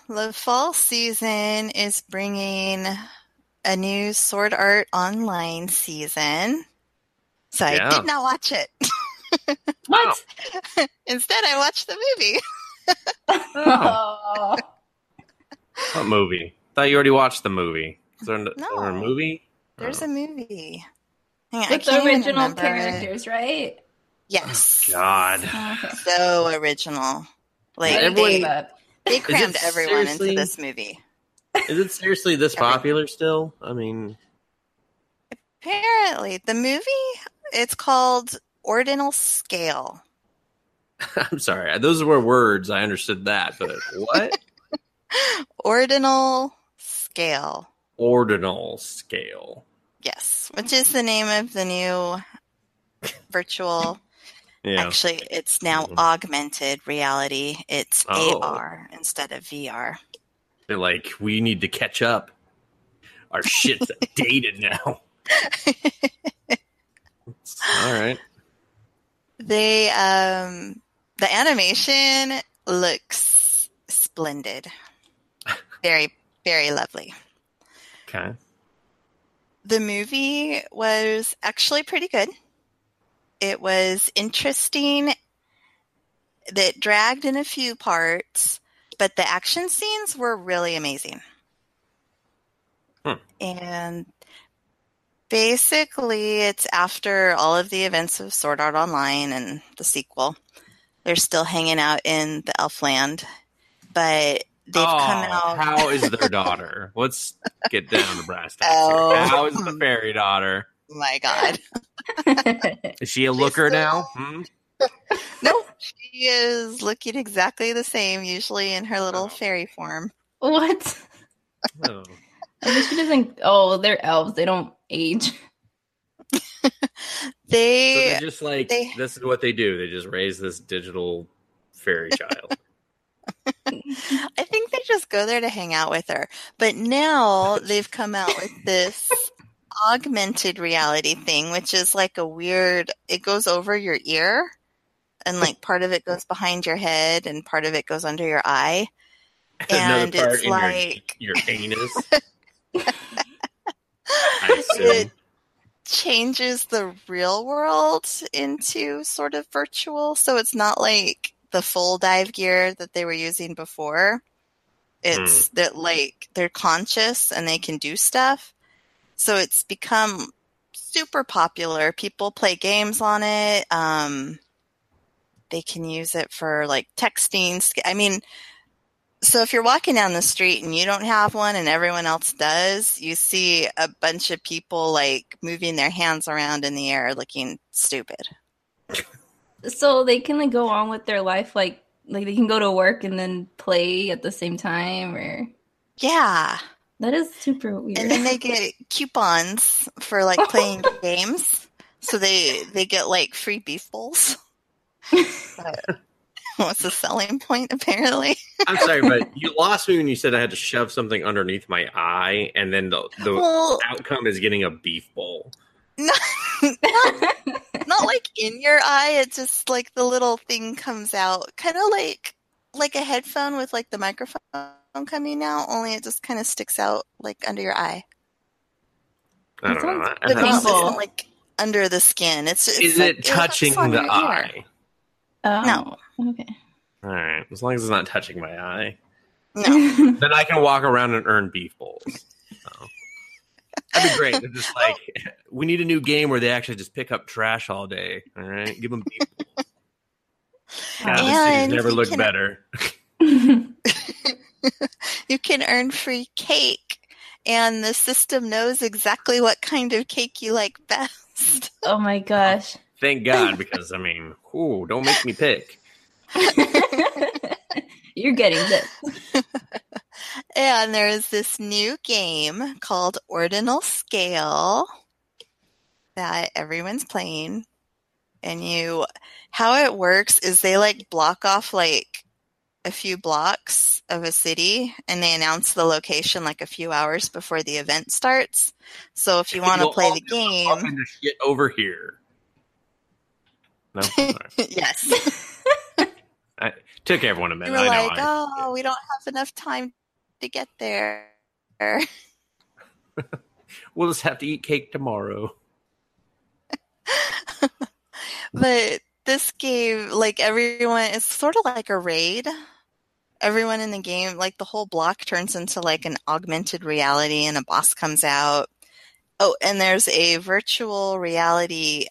the fall season is bringing a new Sword Art Online season. So I did not watch it. What? Instead, I watched the movie. Oh. What movie? Thought you already watched the movie. Is there, is there a No. movie? There's Oh. a movie. Hang on, I With the original remember it. characters, right? Yes. Oh, God. So original. Like I Everyone- they, up. they crammed everyone into this movie. Is it seriously this popular still? I mean, Apparently, the movie it's called Ordinal Scale. I'm sorry. Those were words. I understood that, but what? Ordinal Scale. Ordinal scale. Yes, which is the name of the new virtual. Yeah. Actually, it's now Mhm. augmented reality. It's Oh. AR instead of VR. They're like, we need to catch up. Our shit's dated now. All right. They um the animation looks splendid. Very very lovely. Okay. The movie was actually pretty good. It was interesting. That dragged in a few parts, but the action scenes were really amazing. Hmm. And basically, it's after all of the events of Sword Art Online and the sequel. They're still hanging out in the Elfland, but they've Oh, come out. How is their daughter? Let's get down to brass tacks. Oh. How is the fairy daughter? My God. Is she a looker still- now? Hmm? Nope. She is looking exactly the same, usually in her little Oh. fairy form. what? Oh. I guess she doesn't. Oh, they're elves. They don't age. They they're just like they- this is what they do. They just raise this digital fairy child. I think they just go there to hang out with her. But now they've come out with this augmented reality thing, which is like a weird. It goes over your ear, and like part of it goes behind your head, and part of it goes under your eye. And it's like your, your anus. It changes the real world into sort of virtual. So it's not like the full dive gear that they were using before. It's that like they're conscious and they can do stuff. So it's become super popular. People play games on it. Um, they can use it for like texting. I mean, so if you're walking down the street and you don't have one and everyone else does, you see a bunch of people like moving their hands around in the air looking stupid. So they can like go on with their life, like like they can go to work and then play at the same time, or Yeah. That is super weird. And then they get coupons for like playing games. So they they get like free beef bowls. But What's the selling point apparently? I'm sorry, but you lost me when you said I had to shove something underneath my eye, and then the the Well, outcome is getting a beef bowl. not, not like in your eye, it's just like the little thing comes out kind of like like a headphone with like the microphone coming now, only it just kind of sticks out like under your eye. I don't know. sounds I- But I- not, it's Painful. not like under the skin. It's, it's Is like, it touching on the your ear. eye? oh, no. okay. All right, as long as it's not touching my eye, No. then I can walk around and earn beef bowls. So. That'd be great. They're just like, we need a new game where they actually just pick up trash all day. All right, give them beef bowls. God, this And never looked can- better. you can earn free cake, and the system knows exactly what kind of cake you like best. oh my gosh. Thank God, because I mean, ooh, don't make me pick. You're getting this. And there's this new game called Ordinal Scale that everyone's playing. And you, how it works is they like block off like a few blocks of a city and they announce the location like a few hours before the event starts. So if you want to play the game, shit over here. No, yes. took everyone a You minute. were I know. like, I- oh, we don't have enough time to get there. We'll just have to eat cake tomorrow. But this game, like everyone, it's sort of like a raid. Everyone in the game, like the whole block turns into like an augmented reality and a boss comes out. Oh, and there's a virtual reality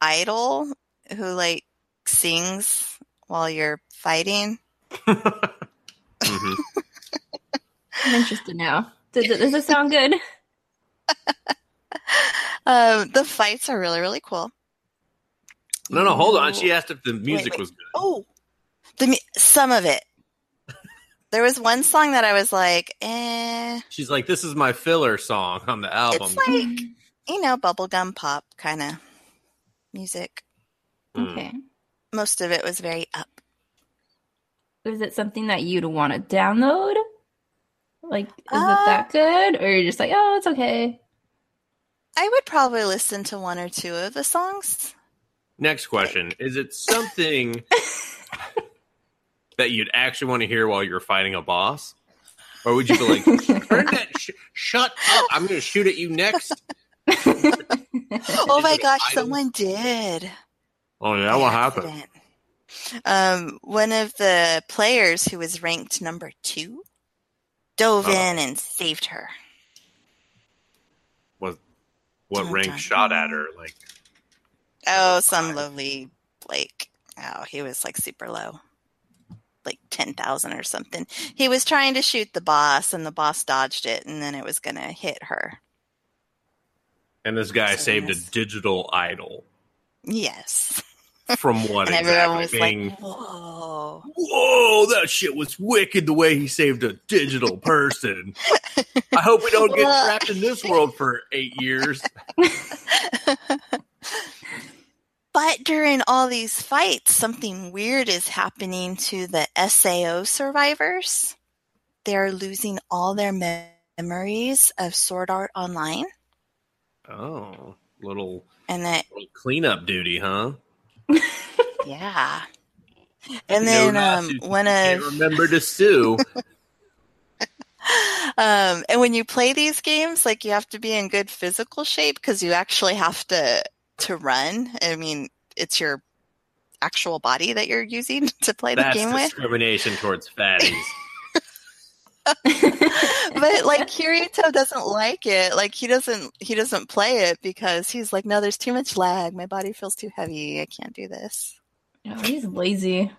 idol who like sings while you're fighting. Mhm. I'm interested now. Does, does it sound good? Um, the fights are really, really cool. No, no, hold on. She asked if the music wait. was good. Oh, the mu- some of it. There was one song that I was like, eh. She's like, "This is my filler song on the album." It's like you know, bubblegum pop kind of music. Mm. Okay. Most of it was very up. Is it something that you'd want to download? Like, is Uh, it that good? Or you're just like, oh, it's okay. I would probably listen to one or two of the songs. Next question: Is it something that you'd actually want to hear while you're fighting a boss, or would you be like, "Turn that, sh- shut up! I'm going to shoot at you next." Oh my gosh, idol? someone did. Oh yeah, what happened? Um, one of the players who was ranked number two dove Oh. in and saved her. Was what Dun, rank dun, shot at her? Like, Oh, some lowly like oh, he was like super low. Like 10,000 or something. He was trying to shoot the boss and the boss dodged it and then it was going to hit her. and this guy So saved a digital idol Yes. from what and exactly? Being, like, "Whoa." Whoa, that shit was wicked the way he saved a digital person. I hope we don't get trapped in this world for eight years. But during all these fights, something weird is happening to the SAO survivors. They're losing all their me- memories of Sword Art Online. Oh, little, And that little cleanup duty, huh? yeah. And then No um, lawsuits if one of remember to sue. um, and when you play these games, like you have to be in good physical shape because you actually have to to run. I mean, it's your actual body that you're using to play the That's game with. discrimination towards fatties. but like Kirito doesn't like it. Like he doesn't he doesn't play it because he's like, no, there's too much lag. My body feels too heavy. I can't do this. Oh, he's lazy.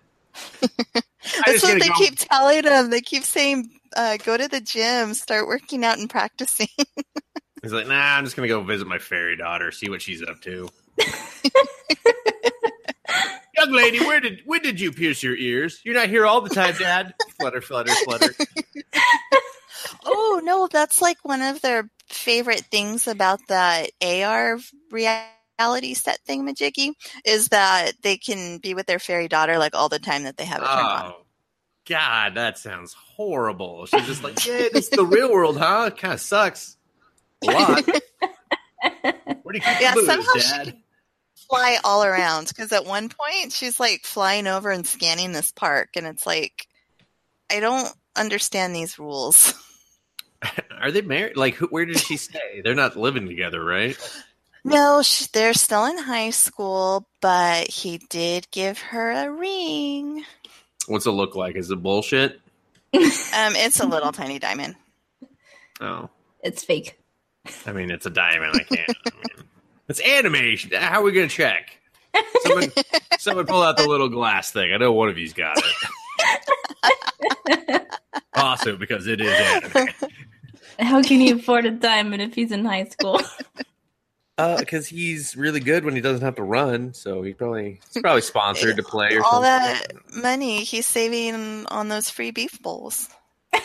That's what they go- keep telling him. They keep saying, uh, go to the gym, start working out and practicing. He's like, nah, I'm just gonna go visit my fairy daughter, see what she's up to. Young lady, where did when did you pierce your ears? You're not here all the time, Dad. flutter, flutter, flutter. oh no, that's like one of their favorite things about that AR reality set thing, Majiggy, is that they can be with their fairy daughter like all the time that they have it turned on. Oh, God, that sounds horrible. She's just like, yeah, this is the real world, huh? It kind of sucks. A lot. Where do you keep Yeah, the booze, somehow she Dad? can fly all around because at one point she's like flying over and scanning this park, and it's like, I don't understand these rules. Are they married? Like, who, where did she stay? They're not living together, right? No, sh they're still in high school, but he did give her a ring. What's it look like? Is it bullshit? Um, it's a little tiny diamond. Oh, It's fake. I mean, it's a diamond. I can't. I mean, it's animation. How are we gonna check? Someone, someone pull out the little glass thing. I know one of you's got it. also, because it is anime. How can you afford a diamond if he's in high school? Uh, because he's really good when he doesn't have to run, so he probably he's probably sponsored to play or All something. that money he's saving on those free beef bowls.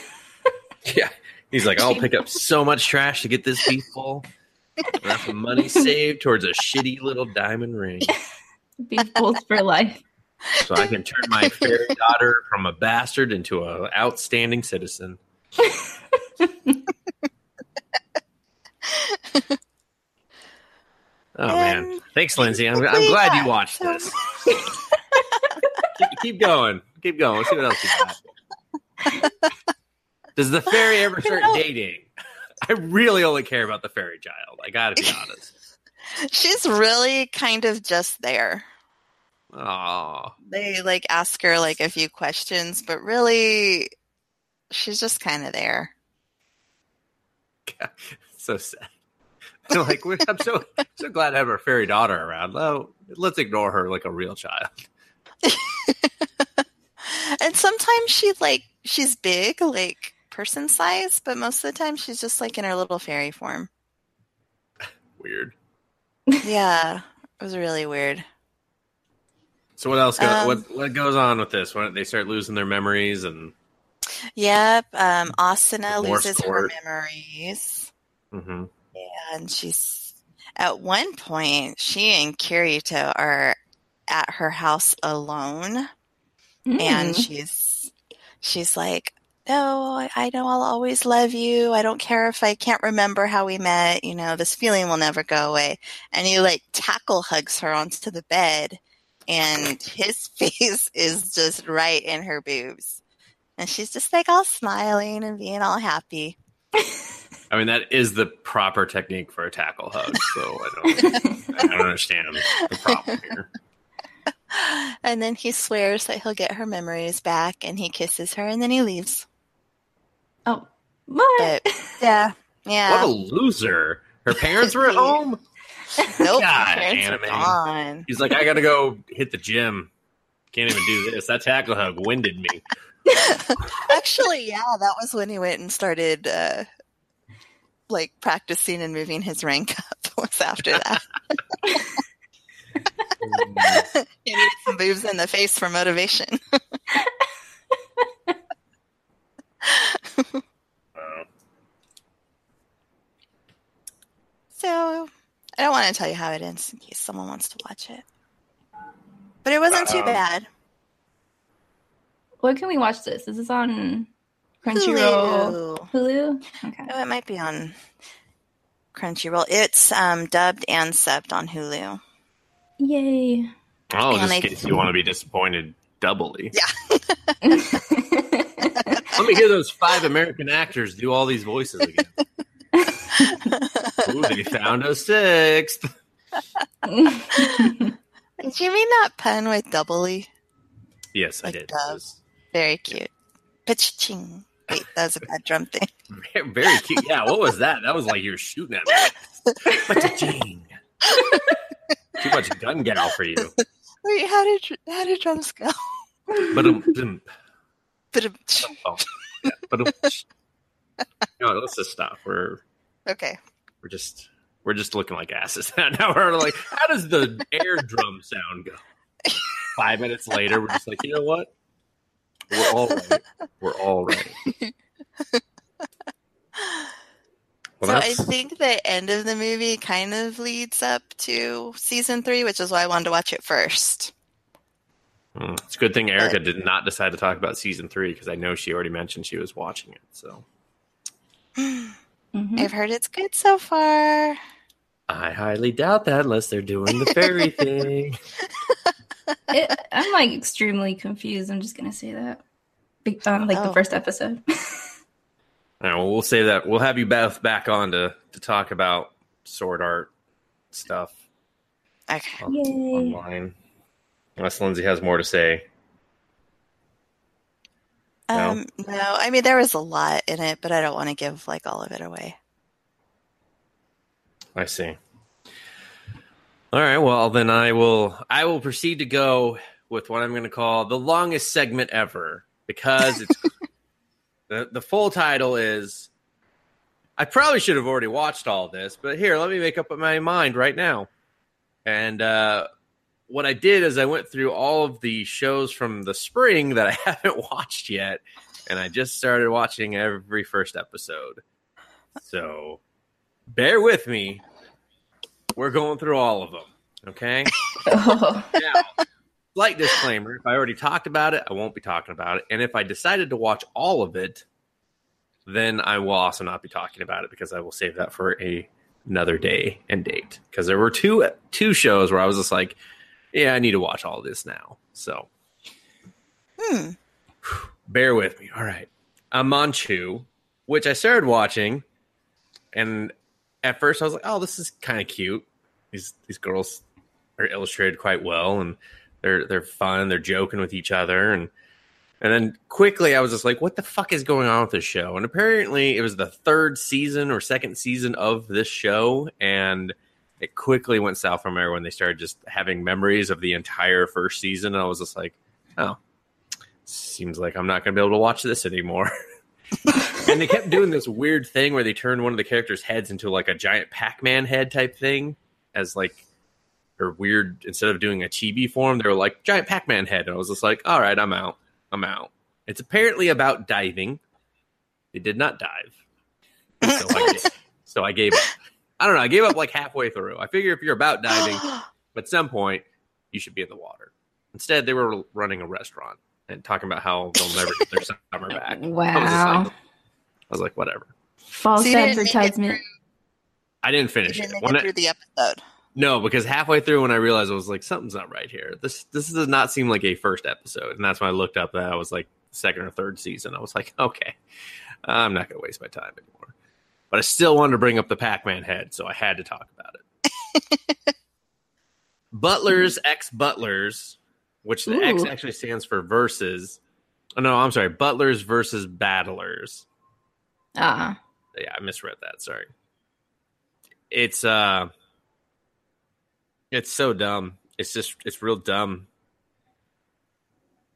Yeah, he's like, I'll pick up so much trash to get this beef bowl. Enough money saved towards a shitty little diamond ring, Beef bowls for life. so I can turn my fairy daughter from a bastard into an outstanding citizen. Oh man, um, thanks, Lindsay. I'm, I'm glad you watched this. keep, keep going, keep going. Let's see what else you got. Does the fairy ever start know- dating? I really only care about the fairy child. I gotta be honest. She's really kind of just there. Oh, They like ask her like a few questions, but really she's just kind of there. so sad. Like, I'm so so glad to have our fairy daughter around. Oh, let's ignore her like a real child. And sometimes she like she's big, like person size, but most of the time she's just like in her little fairy form. Weird. Yeah, it was really weird. So what else? Go, Um, what what goes on with this? When they start losing their memories and Yep, um, Asuna Divorce loses court. her memories, mhm. and she's at one point she and Kirito are at her house alone, and Mm. she's she's like Oh, no i know i'll always love you i don't care if i can't remember how we met you know this feeling will never go away and he like tackle hugs her onto the bed and his face is just right in her boobs and she's just like all smiling and being all happy I mean, that is the proper technique for a tackle hug. So I don't, I don't understand the problem here. and then he swears that he'll get her memories back and he kisses her and then he leaves what? but yeah yeah What a loser! Her parents were at home. nope God, her parents are anime. gone He's like, I gotta go hit the gym. Can't even do this. That tackle hug winded me. Actually, yeah, that was when he went and started uh, like practicing and moving his rank up. Was after that. he needed some boobs in the face for motivation. Wow. So I don't want to tell you how it ends in case someone wants to watch it. But it wasn't too Um, bad. Where can we watch this? Is this on Crunchyroll? Hulu. Hulu? Okay. No, it might be on Crunchyroll. It's um, dubbed and subbed on Hulu. Yay. Oh, And just in case you want to be disappointed doubly. Yeah. Let me hear those five American actors do all these voices again. Ooh, they found a sixth. Did you mean that pen with doubly? Yes, I did. dove. Very cute. Paching. Wait, that was a bad drum thing. Very, cute. Yeah, what was that? That was like you were shooting at me. Ba-cha-ching. Too much Gun Gale for you. Wait, how did how did drums go? But um, oh, yeah, no, let's just stop. We're okay. we're just we're just looking like asses now. We're like, how does the air drum sound go? Five minutes later, we're just like, you know what? We're all right. We're all right. Well, so I think the end of the movie kind of leads up to season three, which is why I wanted to watch it first. Hmm. It's a good thing Erika did not decide to talk about season three because I know she already mentioned she was watching it. So Mhm. I've heard it's good so far. I highly doubt that unless they're doing the fairy thing. It, I'm like extremely confused. I'm just gonna say that. Um, like the Oh. first episode. All right, well, we'll say that we'll have you both back on to to talk about sword art stuff Okay. on- Yay. online. Unless Lindsay has more to say. No? Um, no, I mean there was a lot in it, but I don't want to give like all of it away. I see. All right. Well, then I will. I will proceed to go with what I'm going to call the longest segment ever because it's the the full title is. I probably should have already watched all this, but here, let me make up my mind right now. And uh, what I did is I went through all of the shows from the spring that I haven't watched yet, and I just started watching every first episode. So bear with me. We're going through all of them. Okay. Oh. Now, slight disclaimer: if I already talked about it, I won't be talking about it. And if I decided to watch all of it, then I will also not be talking about it because I will save that for a another day and date. Because there were two two shows where I was just like, yeah, I need to watch all of this now. So Hmm. bear with me. All right. Amanchu, which I started watching, and at first I was like, "Oh, this is kind of cute. These these girls are illustrated quite well, and they're they're fun. They're joking with each other, and and then quickly I was just like, "What the fuck is going on with this show?" And apparently, it was the third season or second season of this show, and it quickly went south from there when they started just having memories of the entire first season. And I was just like, "Oh, seems like I'm not going to be able to watch this anymore." and they kept doing this weird thing where they turned one of the characters' heads into like a giant Pac-Man head type thing, as like or weird. Instead of doing a chibi form, they were like giant Pac-Man head, and I was just like, "All right, I'm out. I'm out." It's apparently about diving. They did not dive, so I, gave, so I gave up. I don't know. I gave up like halfway through. I figure if you're about diving, at some point you should be in the water. Instead, they were running a restaurant and talking about how they'll never get their summer back. I was, Wow. like, I was like, whatever. False So you didn't make it advertisement. I didn't finish didn't it. When it I- through the episode. no, because halfway through when I realized I was like, something's not right here. This this does not seem like a first episode, and that's when I looked up that I was like second or third season. I was like, okay, I'm not going to waste my time anymore. But I still wanted to bring up the Pac-Man head, so I had to talk about it. Butlers X Butlers, which the X actually stands for versus. Oh no, I'm sorry, Butlers versus Battlers. Ah. Uh-huh. Yeah, I misread that. Sorry. It's uh it's so dumb. It's just it's real dumb.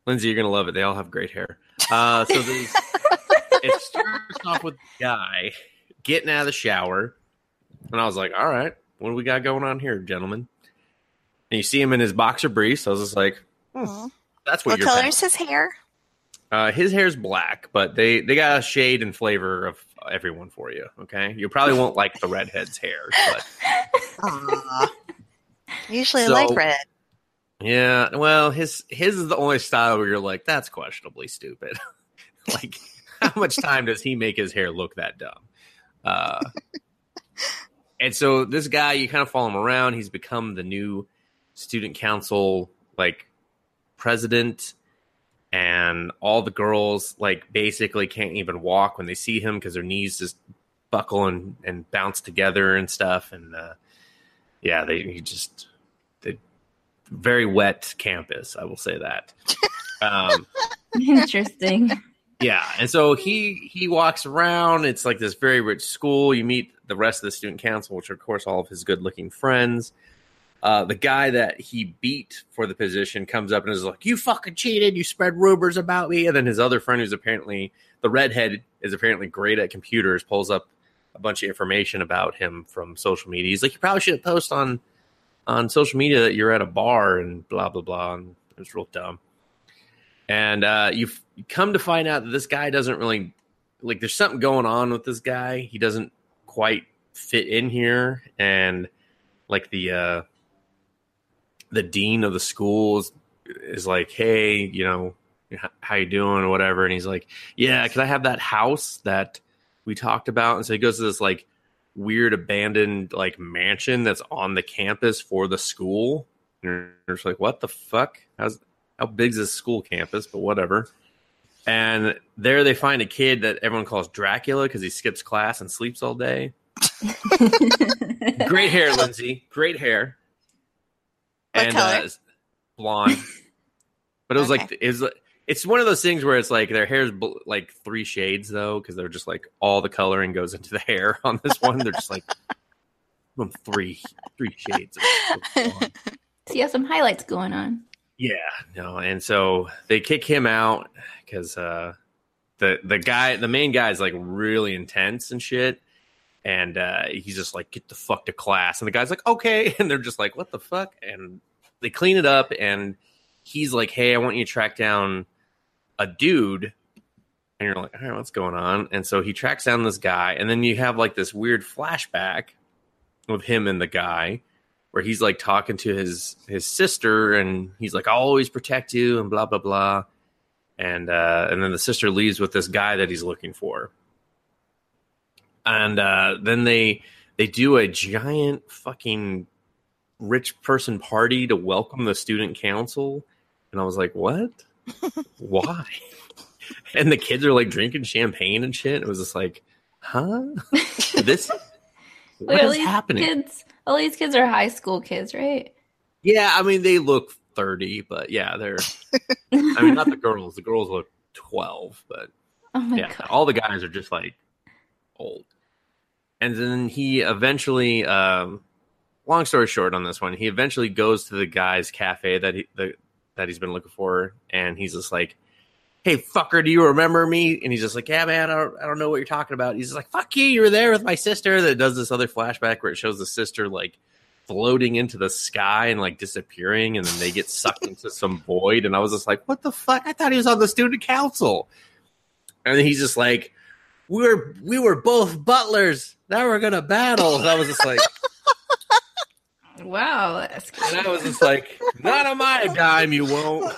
Lindsay, you're gonna love it. They all have great hair. Uh so these it starts off with the guy getting out of the shower. And I was like, all right, what do we got going on here, gentlemen? And you see him in his boxer briefs. I was just like, Mhm. that's what, What color is his hair? Uh, his hair's black, but they they got a shade and flavor of everyone for you. Okay, you probably won't like the redhead's hair, but Usually So- I like red. yeah, well, his his is the only style where you're like, that's questionably stupid. like, how much time does he make his hair look that dumb? Uh, and so this guy, you kind of follow him around. He's become the new student council like president, and all the girls like basically can't even walk when they see him because their knees just buckle and, and bounce together and stuff. And uh, yeah, they he just they very wet campus. I will say that. Um, Interesting. Yeah, and so he he walks around. It's like this very rich school. You meet the rest of the student council, which are of course all of his good looking friends. Uh, the guy that he beat for the position comes up and is like, "You fucking cheated! You spread rumors about me." And then his other friend, who's apparently the redhead, is apparently great at computers, pulls up a bunch of information about him from social media. He's like, "You probably should post on on social media that you're at a bar and blah blah blah." And it was real dumb. And uh, you come to find out that this guy doesn't really like. There's something going on with this guy. He doesn't quite fit in here, and like the uh, the dean of the school is, is like, "Hey, you know, how you doing or whatever," and he's like, "Yeah, can I have that house that we talked about?" And so he goes to this like weird abandoned like mansion that's on the campus for the school. And you're just like, "What the fuck? How's how big's this school campus?" But whatever. And there they find a kid that everyone calls Dracula because he skips class and sleeps all day. Great hair, Lindsay. Great hair. What and color? Uh, blonde. But it was like Okay. it was, it's one of those things where it's like their hair's bl- like three shades though because they're just like all the coloring goes into the hair on this one. They're just like three three shades. Of, of so you have some highlights going on. Yeah, no, and so they kick him out because uh, the the guy, the main guy, is like really intense and shit, and uh, he's just like, "Get the fuck to class," and the guy's like, "Okay," and they're just like, "What the fuck?" and they clean it up, and he's like, "Hey, I want you to track down a dude." And you're like, all right, what's going on? And so he tracks down this guy, and then you have like this weird flashback of him and the guy where he's like talking to his his sister and he's like i'll always protect you and blah blah blah. And uh and then the sister leaves with this guy that he's looking for. And uh then they they do a giant fucking rich person party to welcome the student council. And i was like what? Why? And the kids are like drinking champagne and shit. It was just like huh? This what is happening? kids, all these kids are high school kids, right? Yeah, I mean they look thirty, but yeah, they're. I mean, not the girls. The girls look twelve, but Oh yeah, god. all the guys are just like old. And then he eventually, um, long story short, on this one, he eventually goes to the guy's cafe that he the, that he's been looking for, and he's just like, "Hey, fucker, do you remember me?" And he's just like, "Yeah, man, I don't, I don't know what you're talking about." He's just like, "Fuck you, you were there with my sister." That does this other flashback where it shows the sister like floating into the sky and like disappearing, and then they get sucked into some void. And I was just like, "What the fuck?" I thought he was on the student council. And then he's just like, "We were we were both butlers. Now we're gonna battle." And I was just like, Wow, that's and I was just like, "Not on my dime, you won't."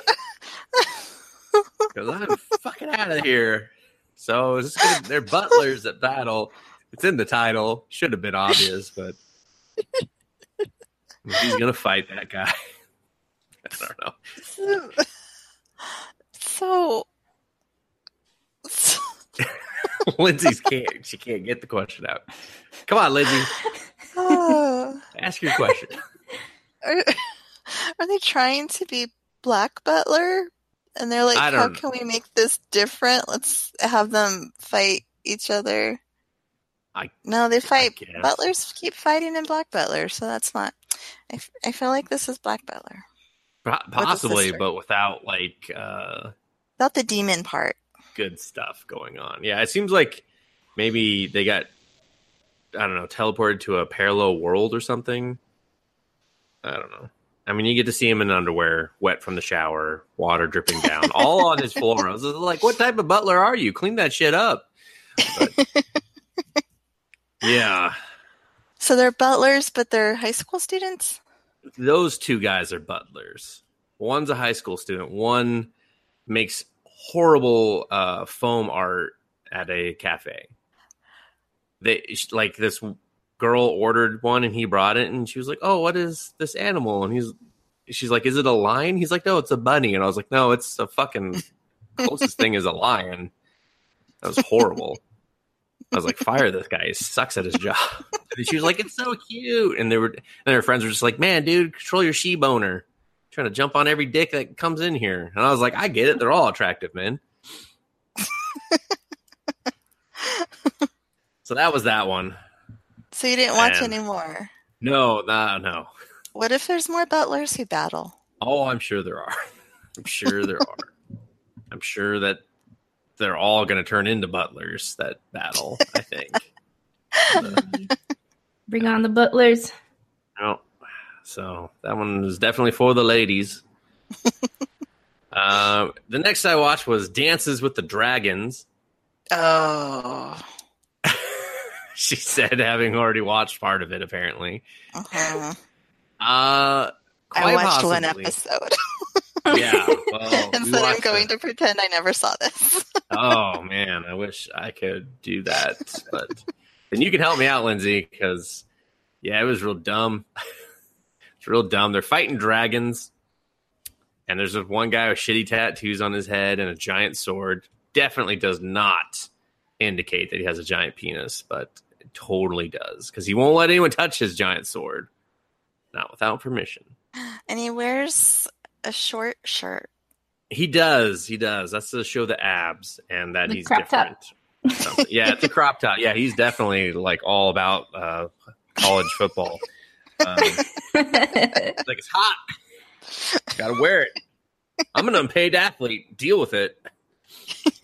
Because I'm fucking out of here. So it's gonna, they're butlers at battle. It's in the title. Should have been obvious, but he's gonna fight that guy. I don't know. So, so Lindsay's can't. She can't get the question out. Come on, Lindsay. uh, Ask your question. are, are they trying to be Black Butler? And they're like, how can we make this different? Let's have them fight each other. I- no, they fight. Butlers keep fighting in Black Butler, so that's not. I, f- I feel like this is Black Butler Po- Possibly, but without like uh without the demon part. good stuff going on. Yeah, it seems like maybe they got I don't know, teleported to a parallel world or something. I don't know. I mean, you get to see him in underwear, wet from the shower, water dripping down, all on his floor. I was like, "What type of butler are you? Clean that shit up." But- yeah, So they're butlers, but they're high school students. those two guys are butlers. One's a high school student. One makes horrible uh, foam art at a cafe. They like this girl ordered one and he brought it and she was like, "Oh, what is this animal?" And he's she's like, "Is it a lion?" He's like, "No, it's a bunny." And I was like, "No, it's a fucking closest thing is a lion." That was horrible. I was like, "Fire this guy! He sucks at his job." And she was like, "It's so cute," and they were and her friends were just like, "Man, dude, control your she boner." Trying to jump on every dick that comes in here. And I was like, I get it. They're all attractive, man. so that was that one. So you didn't watch And- any more. No, no, no. What if there's more butlers who battle? Oh, I'm sure there are. I'm sure there are. I'm sure that they're all going to turn into butlers that battle. I think. Uh, Bring on the butlers. no. So that one was definitely for the ladies. uh, the next I watched was Dances with the Dragons. Oh. She said, having already watched part of it, apparently. uh-huh. Uh, I watched one episode. Yeah, well, we and so I'm going the- to pretend I never saw this. Oh man, I wish I could do that, but then you can help me out, Lindsay, because yeah, it was real dumb. it's real dumb. They're fighting dragons, and there's this one guy with shitty tattoos on his head and a giant sword. Definitely does not indicate that he has a giant penis, but totally does because he won't let anyone touch his giant sword, not without permission. and he wears a short shirt. He does. He does. That's to show the abs and that The he's different. Something. yeah, it's a crop top. Yeah, he's definitely like all about uh, college football. Um, it's like it's hot. Got to wear it. I'm an unpaid athlete. Deal with it.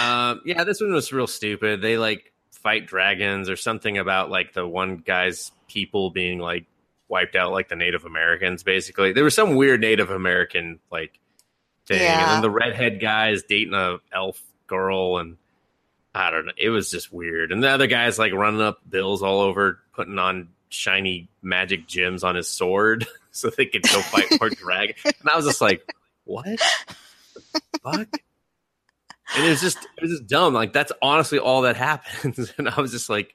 um, yeah, this one was real stupid. They like fight dragons or something about like the one guy's people being like wiped out, like the Native Americans. Basically, there was some weird Native American like thing, and then the redhead guy is dating a elf girl, and I don't know. It was just weird. And the other guy's like running up bills all over, putting on shiny magic gems on his sword so they could go fight more dragon. And I was just like, what? The fuck? And it was just it was just dumb. Like that's honestly all that happens. And I was just like,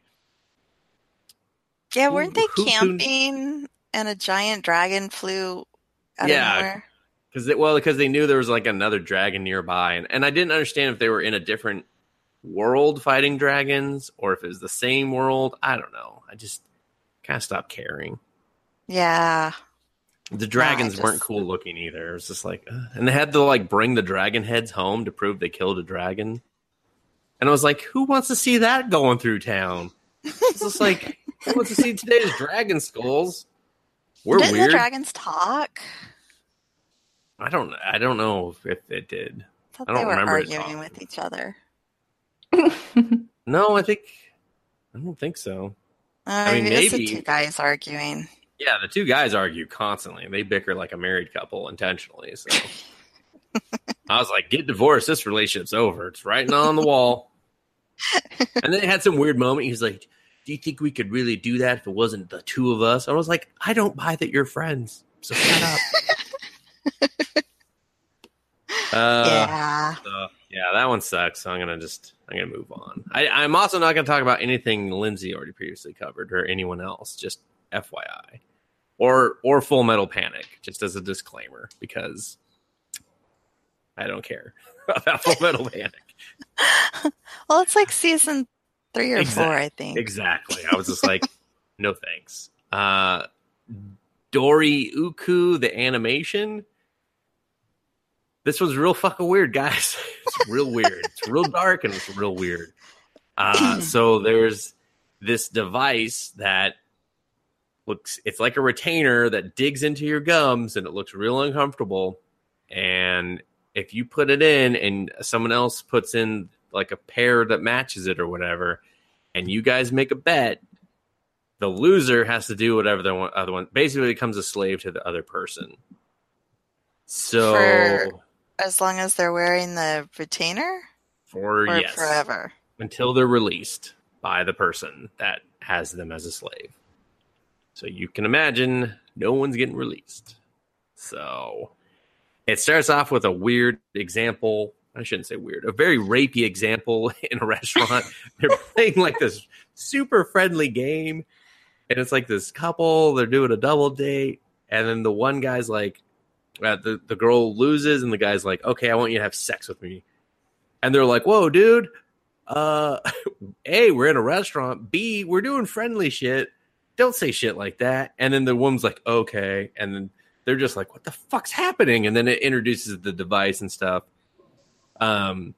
Yeah, weren't they who- who- camping and a giant dragon flew out Yeah. because well, because they knew there was like another dragon nearby, and and I didn't understand if they were in a different world fighting dragons or if it was the same world. I don't know. I just kind of stopped caring. Yeah. The dragons just- weren't cool looking either. It was just like, uh, and they had to like bring the dragon heads home to prove they killed a dragon. And I was like, who wants to see that going through town? It's just like, who wants to see today's dragon skulls? We're Didn't weird. the dragons talk? I don't. I don't know if it did. I I don't they were remember arguing with each other. No, I think. I don't think so. Uh, mean, maybe maybe- two guys arguing. Yeah, the two guys argue constantly. They bicker like a married couple intentionally. So I was like, "Get divorced. This relationship's over. It's writing on the wall." and then they had some weird moment. He was like, "Do you think we could really do that if it wasn't the two of us?" I was like, "I don't buy that you're friends. So shut up." uh, yeah. So, yeah, that one sucks. So I'm gonna just I'm gonna move on. I, I'm also not gonna talk about anything Lindsay already previously covered or anyone else. Just FYI, or or Full Metal Panic, just as a disclaimer, because I don't care about Full Metal Panic. Well, it's like season three or Exact- four, I think. Exactly. I was just like, no thanks. Uh, Dorei-ku, the animation. This was real fucking weird, guys. It's real weird. It's real dark and it's real weird. Uh, so there's this device that looks, it's like a retainer that digs into your gums and it looks real uncomfortable. And if you put it in and someone else puts in like a pair that matches it or whatever, and you guys make a bet, the loser has to do whatever the other one basically becomes a slave to the other person. So For- As long as they're wearing the retainer for, or yes, forever. until they're released by the person that has them as a slave. So you can imagine no one's getting released. So it starts off with a weird example I shouldn't say weird, a very rapey example in a restaurant. They're playing like this super friendly game, and it's like this couple. They're doing a double date, and then the one guy's like, uh, the the girl loses, and the guy's like, "Okay, I want you to have sex with me," and they're like, "Whoa, dude." Uh, A, we're in a restaurant. B, we're doing friendly shit. Don't say shit like that. And then the woman's like, okay. And then they're just like, what the fuck's happening? And then it introduces the device and stuff. Um,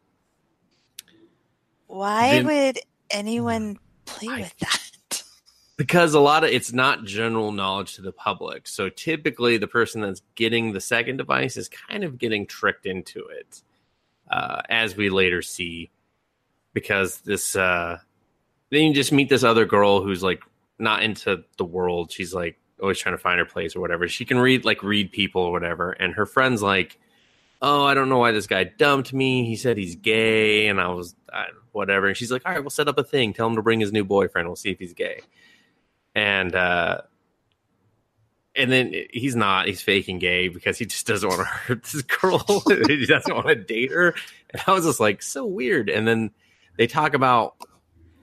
Why Then- would anyone play I- with that? because a lot of it's not general knowledge to the public. So typically, the person that's getting the second device is kind of getting tricked into it, uh, as we later see. Because this, uh, then you just meet this other girl who's like not into the world. She's like always trying to find her place or whatever. She can read like read people or whatever, and her friend's like, "Oh, I don't know why this guy dumped me. He said he's gay," and I was I, whatever. And she's like, "All right, we'll set up a thing. Tell him to bring his new boyfriend. We'll see if he's gay." and uh and then he's not he's faking gay because he just doesn't want to hurt this girl he doesn't want to date her and i was just like so weird and then they talk about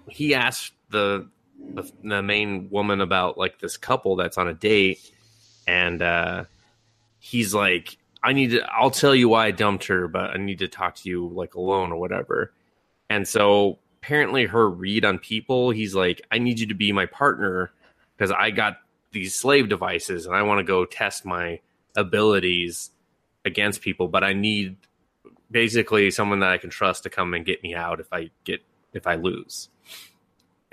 he asked the the, the main woman about like this couple that's on a date and uh he's like i need to i'll tell you why i dumped her but i need to talk to you like alone or whatever. And so apparently her read on people he's like i need you to be my partner because i got these slave devices and i want to go test my abilities against people but i need basically someone that i can trust to come and get me out if i get if i lose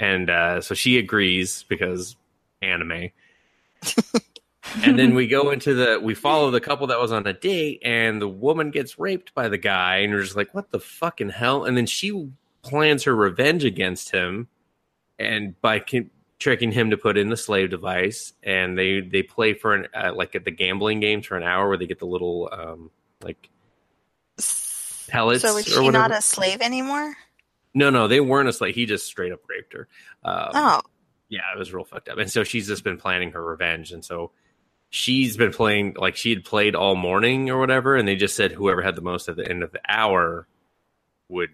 and uh, so she agrees because anime. And then we go into the we follow the couple that was on a date and the woman gets raped by the guy and you're just like what the fucking hell? And then she plans her revenge against him and by con- tricking him to put in the slave device and they they play for an uh, like at the gambling games for an hour where they get the little um like pellets So is she not a slave anymore? No no they weren't a slave he just straight up raped her um, Oh, yeah, it was real fucked up. And so she's just been planning her revenge. And so she's been playing like she had played all morning or whatever. And they just said whoever had the most at the end of the hour would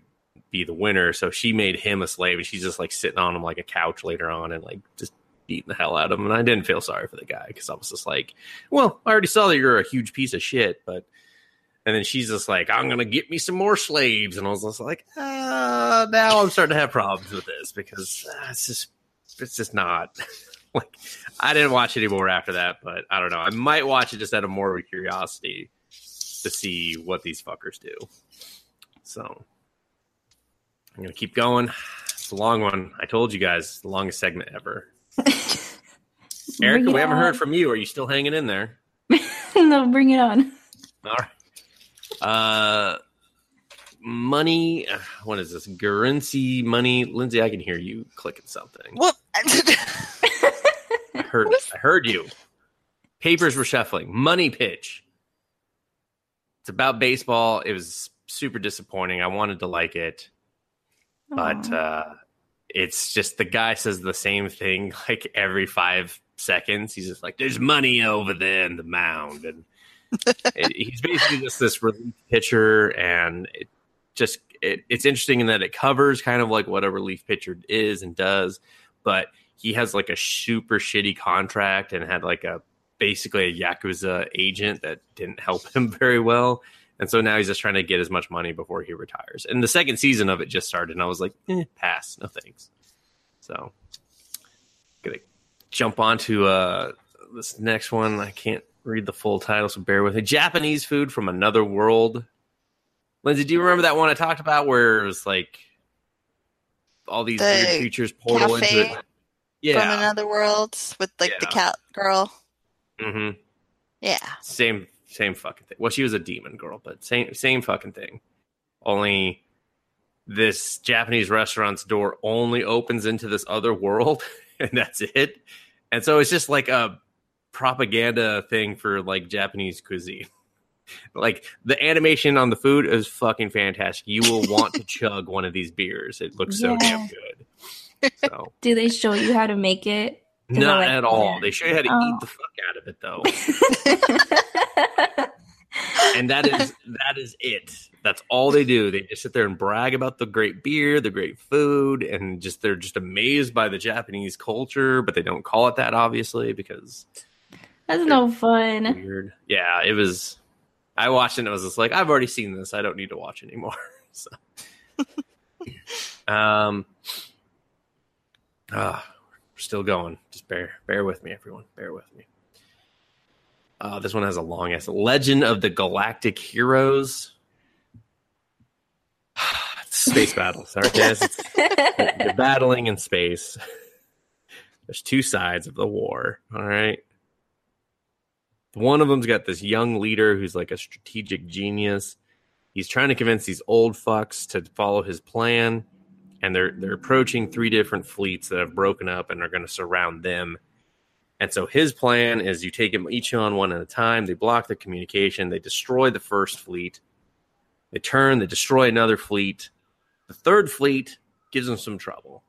be the winner. So she made him a slave and she's just like sitting on him like a couch later on and like just beating the hell out of him. And I didn't feel sorry for the guy because I was just like, well, I already saw that you're a huge piece of shit, but. And then she's just like, I'm going to get me some more slaves. And I was just like, uh, now I'm starting to have problems with this because uh, it's just it's just not like I didn't watch anymore after that, but I don't know. I might watch it just out of a curiosity to see what these fuckers do. So I'm gonna keep going. It's a long one. I told you guys, the longest segment ever. Erika, we haven't on. heard from you. Are you still hanging in there? no, bring it on. All right. Uh, money. uh, What is this? Gurazeni money. Lindsay, I can hear you clicking something. what? I heard. I heard you. Papers were shuffling. Money pitch. It's about baseball. It was super disappointing. I wanted to like it, but uh, it's just the guy says the same thing like every five seconds. He's just like, "There's money over there in the mound," and it, he's basically just this relief pitcher, and it just it, it's interesting in that it covers kind of like what a relief pitcher is and does, but he has like a super shitty contract and had like a basically a yakuza agent that didn't help him very well. And so now he's just trying to get as much money before he retires. And the second season of it just started, and I was like, eh, pass, no thanks. So, gonna jump on to uh, this next one. I can't read the full title, so bear with me. Japanese food from another world. Lindsay, do you remember that one I talked about where it was like all these The weird creatures portal into it? From another world with like the cat girl. Mm-hmm. Yeah. Same same fucking thing. Well, she was a demon girl, but same same fucking thing. Only this Japanese restaurant's door only opens into this other world, and that's it. And so it's just like a propaganda thing for like Japanese cuisine. Like the animation on the food is fucking fantastic. You will want to chug one of these beers. It looks so damn good. So Do they show you how to make it not like- at all. They show you how to Oh. eat the fuck out of it though. and that is that is it. That's all they do. They just sit there and brag about the great beer, the great food, and just they're just amazed by the Japanese culture, but they don't call it that obviously because That's no fun. weird. Yeah, it was. I watched it and I was just like, I've already seen this. I don't need to watch anymore. so, um, ah, we're still going. Just bear bear with me, everyone. Bear with me. Uh, this one has a long ass Legend of the Galactic Heroes. space battles, aren't You're battling in space. There's two sides of the war. All right. One of them's got this young leader who's like a strategic genius. He's trying to convince these old fucks to follow his plan, and they're they're approaching three different fleets that have broken up and are going to surround them. And so his plan is you take them each on one at a time. They block the communication. They destroy the first fleet. They turn. They destroy another fleet. The third fleet gives them some trouble.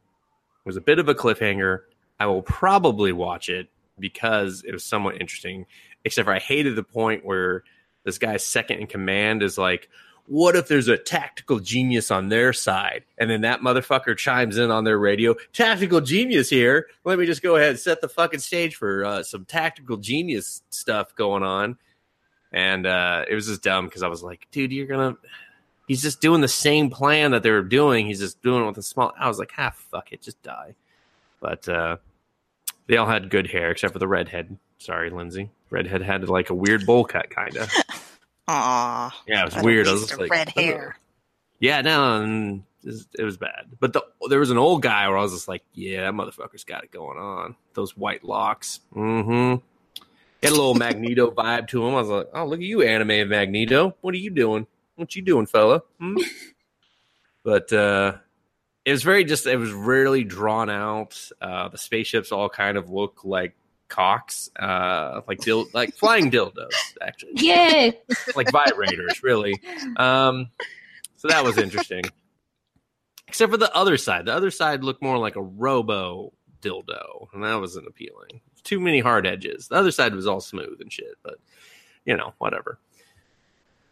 It was a bit of a cliffhanger. I will probably watch it because it was somewhat interesting. Except for I hated the point where this guy's second in command is like, "What if there's a tactical genius on their side?" And then that motherfucker chimes in on their radio, "Tactical genius here. Let me just go ahead and set the fucking stage for uh, some tactical genius stuff going on." And uh, it was just dumb because I was like, "Dude, you're gonna." He's just doing the same plan that they were doing. He's just doing it with a small. I was like, "Ah, fuck it, just die." But uh, they all had good hair except for the redhead. Sorry, Lindsay. Redhead had like a weird bowl cut, kind of. Aw. Yeah, it was weird. I was like, red hair. Yeah, no, it was, it was bad. But the, there was an old guy where I was just like, yeah, that motherfucker's got it going on. Those white locks. Mm-hmm. He had a little Magneto vibe to him. I was like, oh, look at you, anime Magneto. What are you doing? What you doing, fella? Hmm? but uh, it was very just, it was really drawn out. Uh, the spaceships all kind of look like cocks, uh, like dil- like flying dildos, actually Yeah. like vibrators, really. Um, so that was interesting. Except for the other side. The other side looked more like a robo dildo, and that wasn't appealing. Too many hard edges. The other side was all smooth and shit, but you know, whatever.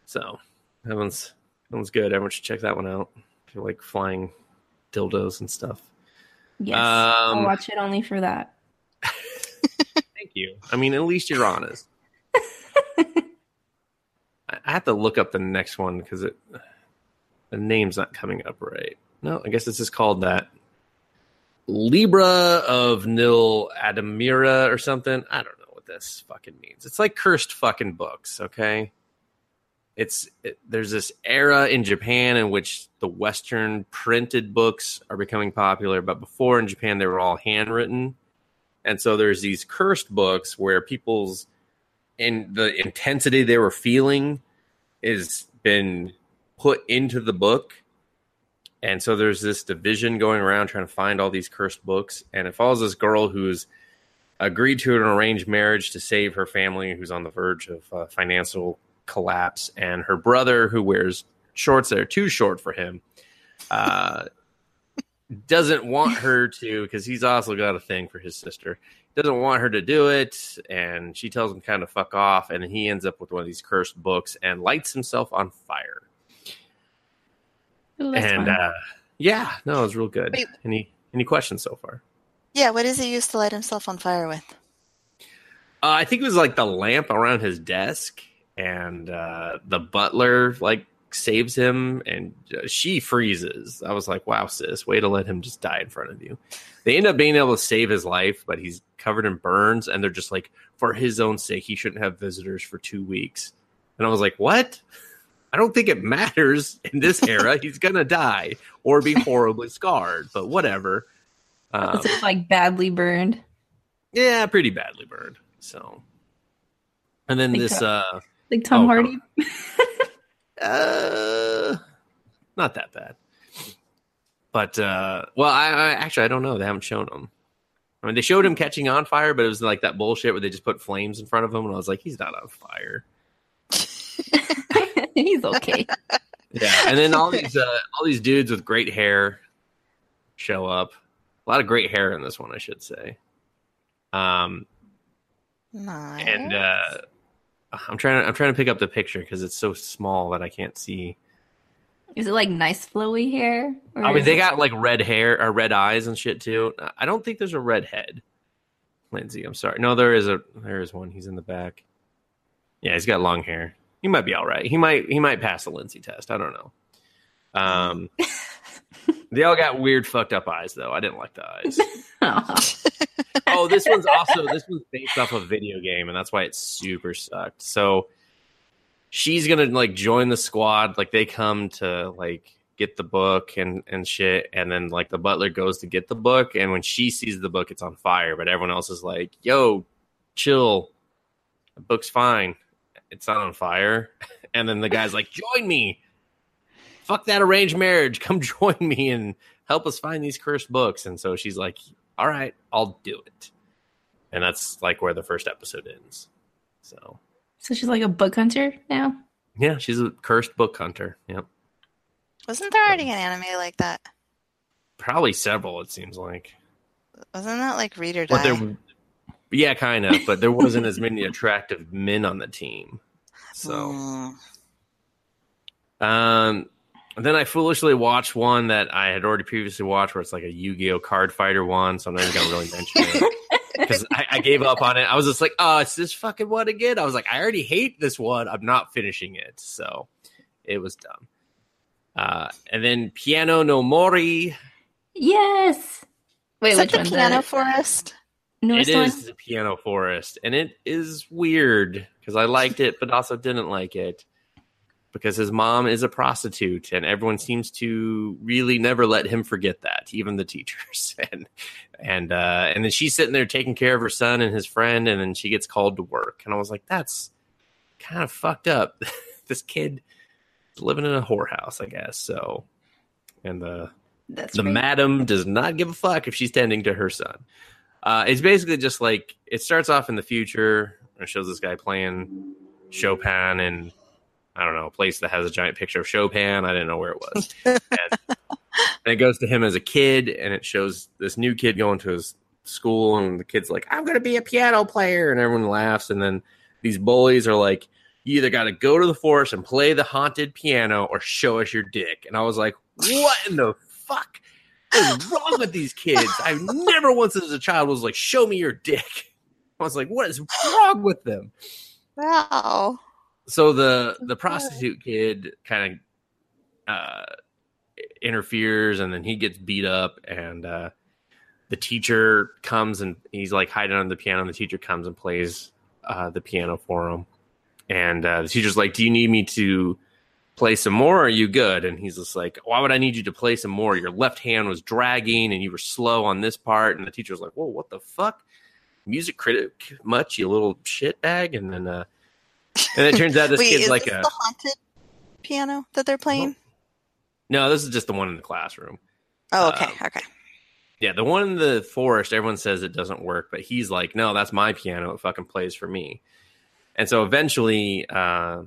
So that one's that one's good. Everyone should check that one out. If you like flying dildos and stuff. Yes. I'll Um, watch it only for that. You. I mean, at least you're honest. I I have to look up the next one because it the name's not coming up right. No, I guess this is called that. Libra of Nil Admirari or something. I don't know what this fucking means. It's like cursed fucking books, okay? It's it, there's this era in Japan in which the Western printed books are becoming popular, but before in Japan they were all handwritten. And so there's these cursed books where people's in the intensity they were feeling is been put into the book. And so there's this division going around trying to find all these cursed books. And it follows this girl who's agreed to an arranged marriage to save her family, who's on the verge of uh, financial collapse, and her brother, who wears shorts that are too short for him, uh, doesn't want her to because he's also got a thing for his sister. Doesn't want her to do it, and she tells him kind of fuck off, and he ends up with one of these cursed books and lights himself on fire. Ooh, that's and fun. uh, yeah, no, it was real good. Wait. Any any questions so far? Yeah, what does he use to light himself on fire with? Uh, I think it was like the lamp around his desk, and uh, the butler like saves him, and uh, she freezes. I was like, "Wow, sis, way to let him just die in front of you." They end up being able to save his life, but he's covered in burns, and they're just like, for his own sake, he shouldn't have visitors for two weeks. And I was like, "What?" I don't think it matters in this era. he's gonna die or be horribly scarred, but whatever. Um, It's like badly burned. yeah, pretty badly burned. So, and then Like this, uh, Like Tom Oh, Hardy. uh, not that bad. But uh, well, I, I actually I don't know. They haven't shown him. I mean, they showed him catching on fire, but it was like that bullshit where they just put flames in front of him, and I was like, he's not on fire. He's okay. Yeah, and then all these uh, all these dudes with great hair show up. A lot of great hair in this one, I should say. Um, Nice. and uh, I'm trying to I'm trying to pick up the picture because it's so small that I can't see. Is it like nice flowy hair? Or I mean, they got like red hair or red eyes and shit too. I don't think there's a red head. Lindsay, I'm sorry. No, there is a there is one. He's in the back. Yeah, he's got long hair. He might be all right. He might he might pass the Lindsay test. I don't know. Um, they all got weird, fucked up eyes though. I didn't like the eyes. oh, this one's also this one's based off a video game, and that's why it super sucked. So she's gonna like join the squad. Like they come to like get the book and and shit, and then like the butler goes to get the book, and when she sees the book, it's on fire. But everyone else is like, "Yo, chill, the book's fine. It's not on fire." And then the guy's like, "Join me." Fuck that arranged marriage. Come join me and help us find these cursed books. And so she's like, all right, I'll do it. And that's like where the first episode ends. So so she's like a book hunter now. yeah, she's a cursed book hunter. Yep. Wasn't there already an anime like that? Probably several, it seems like. Wasn't that like Read or Die? there yeah, kind of, but there wasn't as many attractive men on the team. So Mm. Um, then I foolishly watched one that I had already previously watched, where it's like a Yu-Gi-Oh card fighter one. So I'm not even gonna really mention it because I, I gave up on it. I was just like, oh, it's this fucking one again. I was like, I already hate this one. I'm not finishing it, so it was dumb. Uh, and then Piano no Mori. Yes. Wait, Is that which the one? Piano Forest? newest it is one? the Piano Forest, and it is weird because I liked it, but also didn't like it because his mom is a prostitute, and everyone seems to really never let him forget that, even the teachers. and and uh, and then she's sitting there taking care of her son and his friend, and then she gets called to work, and I was like, that's kind of fucked up. this kid is living in a whorehouse, I guess. So, and the That's the right. madam does not give a fuck if she's tending to her son. Uh, it's basically just like it starts off in the future. and shows this guy playing Chopin in I don't know a place that has a giant picture of Chopin. I didn't know where it was. and, and it goes to him as a kid, and it shows this new kid going to his school, and the kid's like, "I'm going to be a piano player," and everyone laughs. And then these bullies are like, "You either got to go to the forest and play the haunted piano, or show us your dick." And I was like, "What in the fuck?" What is wrong with these kids? I never once as a child was like, show me your dick. I was like, what is wrong with them? Wow. So the the prostitute kid kind of uh, interferes, and then he gets beat up, and uh, the teacher comes and he's like hiding on the piano, and the teacher comes and plays uh, the piano for him, and uh, the teacher's like, "Do you need me to?" play some more? Or are you good? And he's just like, why would I need you to play some more? Your left hand was dragging and you were slow on this part. And the teacher was like, whoa, what the fuck? Music critic much, you little shit bag. And then, uh, and it turns out this Wait, kid's is like this a, the haunted piano that they're playing? no, this is just the one in the classroom. Oh, okay, Um, okay. Yeah, the one in the forest, everyone says it doesn't work, but he's like, no, that's my piano. It fucking plays for me. And so eventually, uh,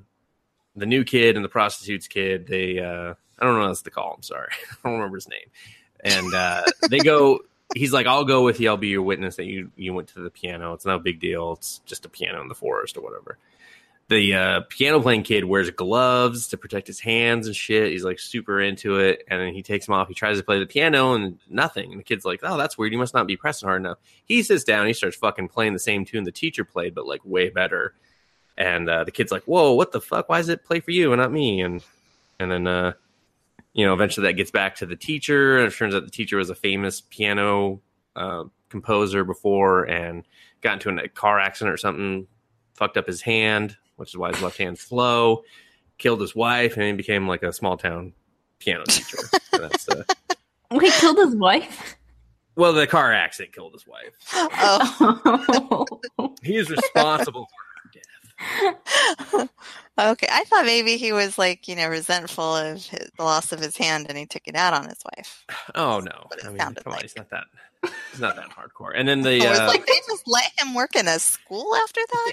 the new kid and the prostitute's kid, they, uh, I don't know what else to call him. Sorry. I don't remember his name. And uh, they go, he's like, I'll go with you. I'll be your witness that you, you went to the piano. It's no big deal. It's just a piano in the forest or whatever. The uh, piano playing kid wears gloves to protect his hands and shit. He's like super into it. And then he takes them off. He tries to play the piano and nothing. And the kid's like, oh, that's weird. You must not be pressing hard enough. He sits down. He starts fucking playing the same tune the teacher played, but like way better. And uh, the kid's like, whoa, what the fuck? Why does it play for you and not me? And and then uh, you know, eventually that gets back to the teacher. And it turns out the teacher was a famous piano uh, composer before and got into a car accident or something, fucked up his hand, which is why his left hand's slow, killed his wife, and he became like a small town piano teacher. And that's, uh, Wait, killed his wife? well, the car accident killed his wife. Oh, He is responsible for her death. okay. I thought maybe he was like, you know, resentful of his, the loss of his hand and he took it out on his wife. Oh no! what it I mean, sounded come on, like. he's not that. He's not that hardcore. And then the it was uh, like they just let him work in a school after that?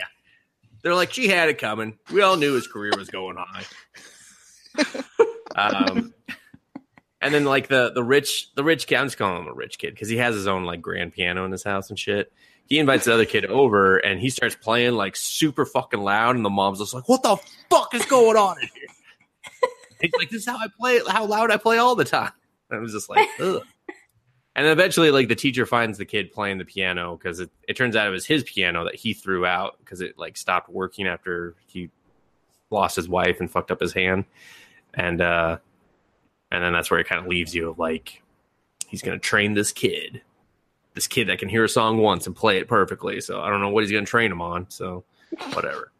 They're like, she had it coming. We all knew his career was going high. um, and then like the the rich the rich kid, I'm just calling him a rich kid because he has his own like grand piano in his house and shit. he invites the other kid over and he starts playing like super fucking loud and the mom's just like what the fuck is going on in here he's like this is how i play how loud i play all the time and i was just like ugh and eventually like the teacher finds the kid playing the piano because it, it turns out it was his piano that he threw out because it like stopped working after he lost his wife and fucked up his hand and uh and then that's where it kind of leaves you of like he's gonna train this kid this kid that can hear a song once and play it perfectly. So I don't know what he's going to train him on. So whatever.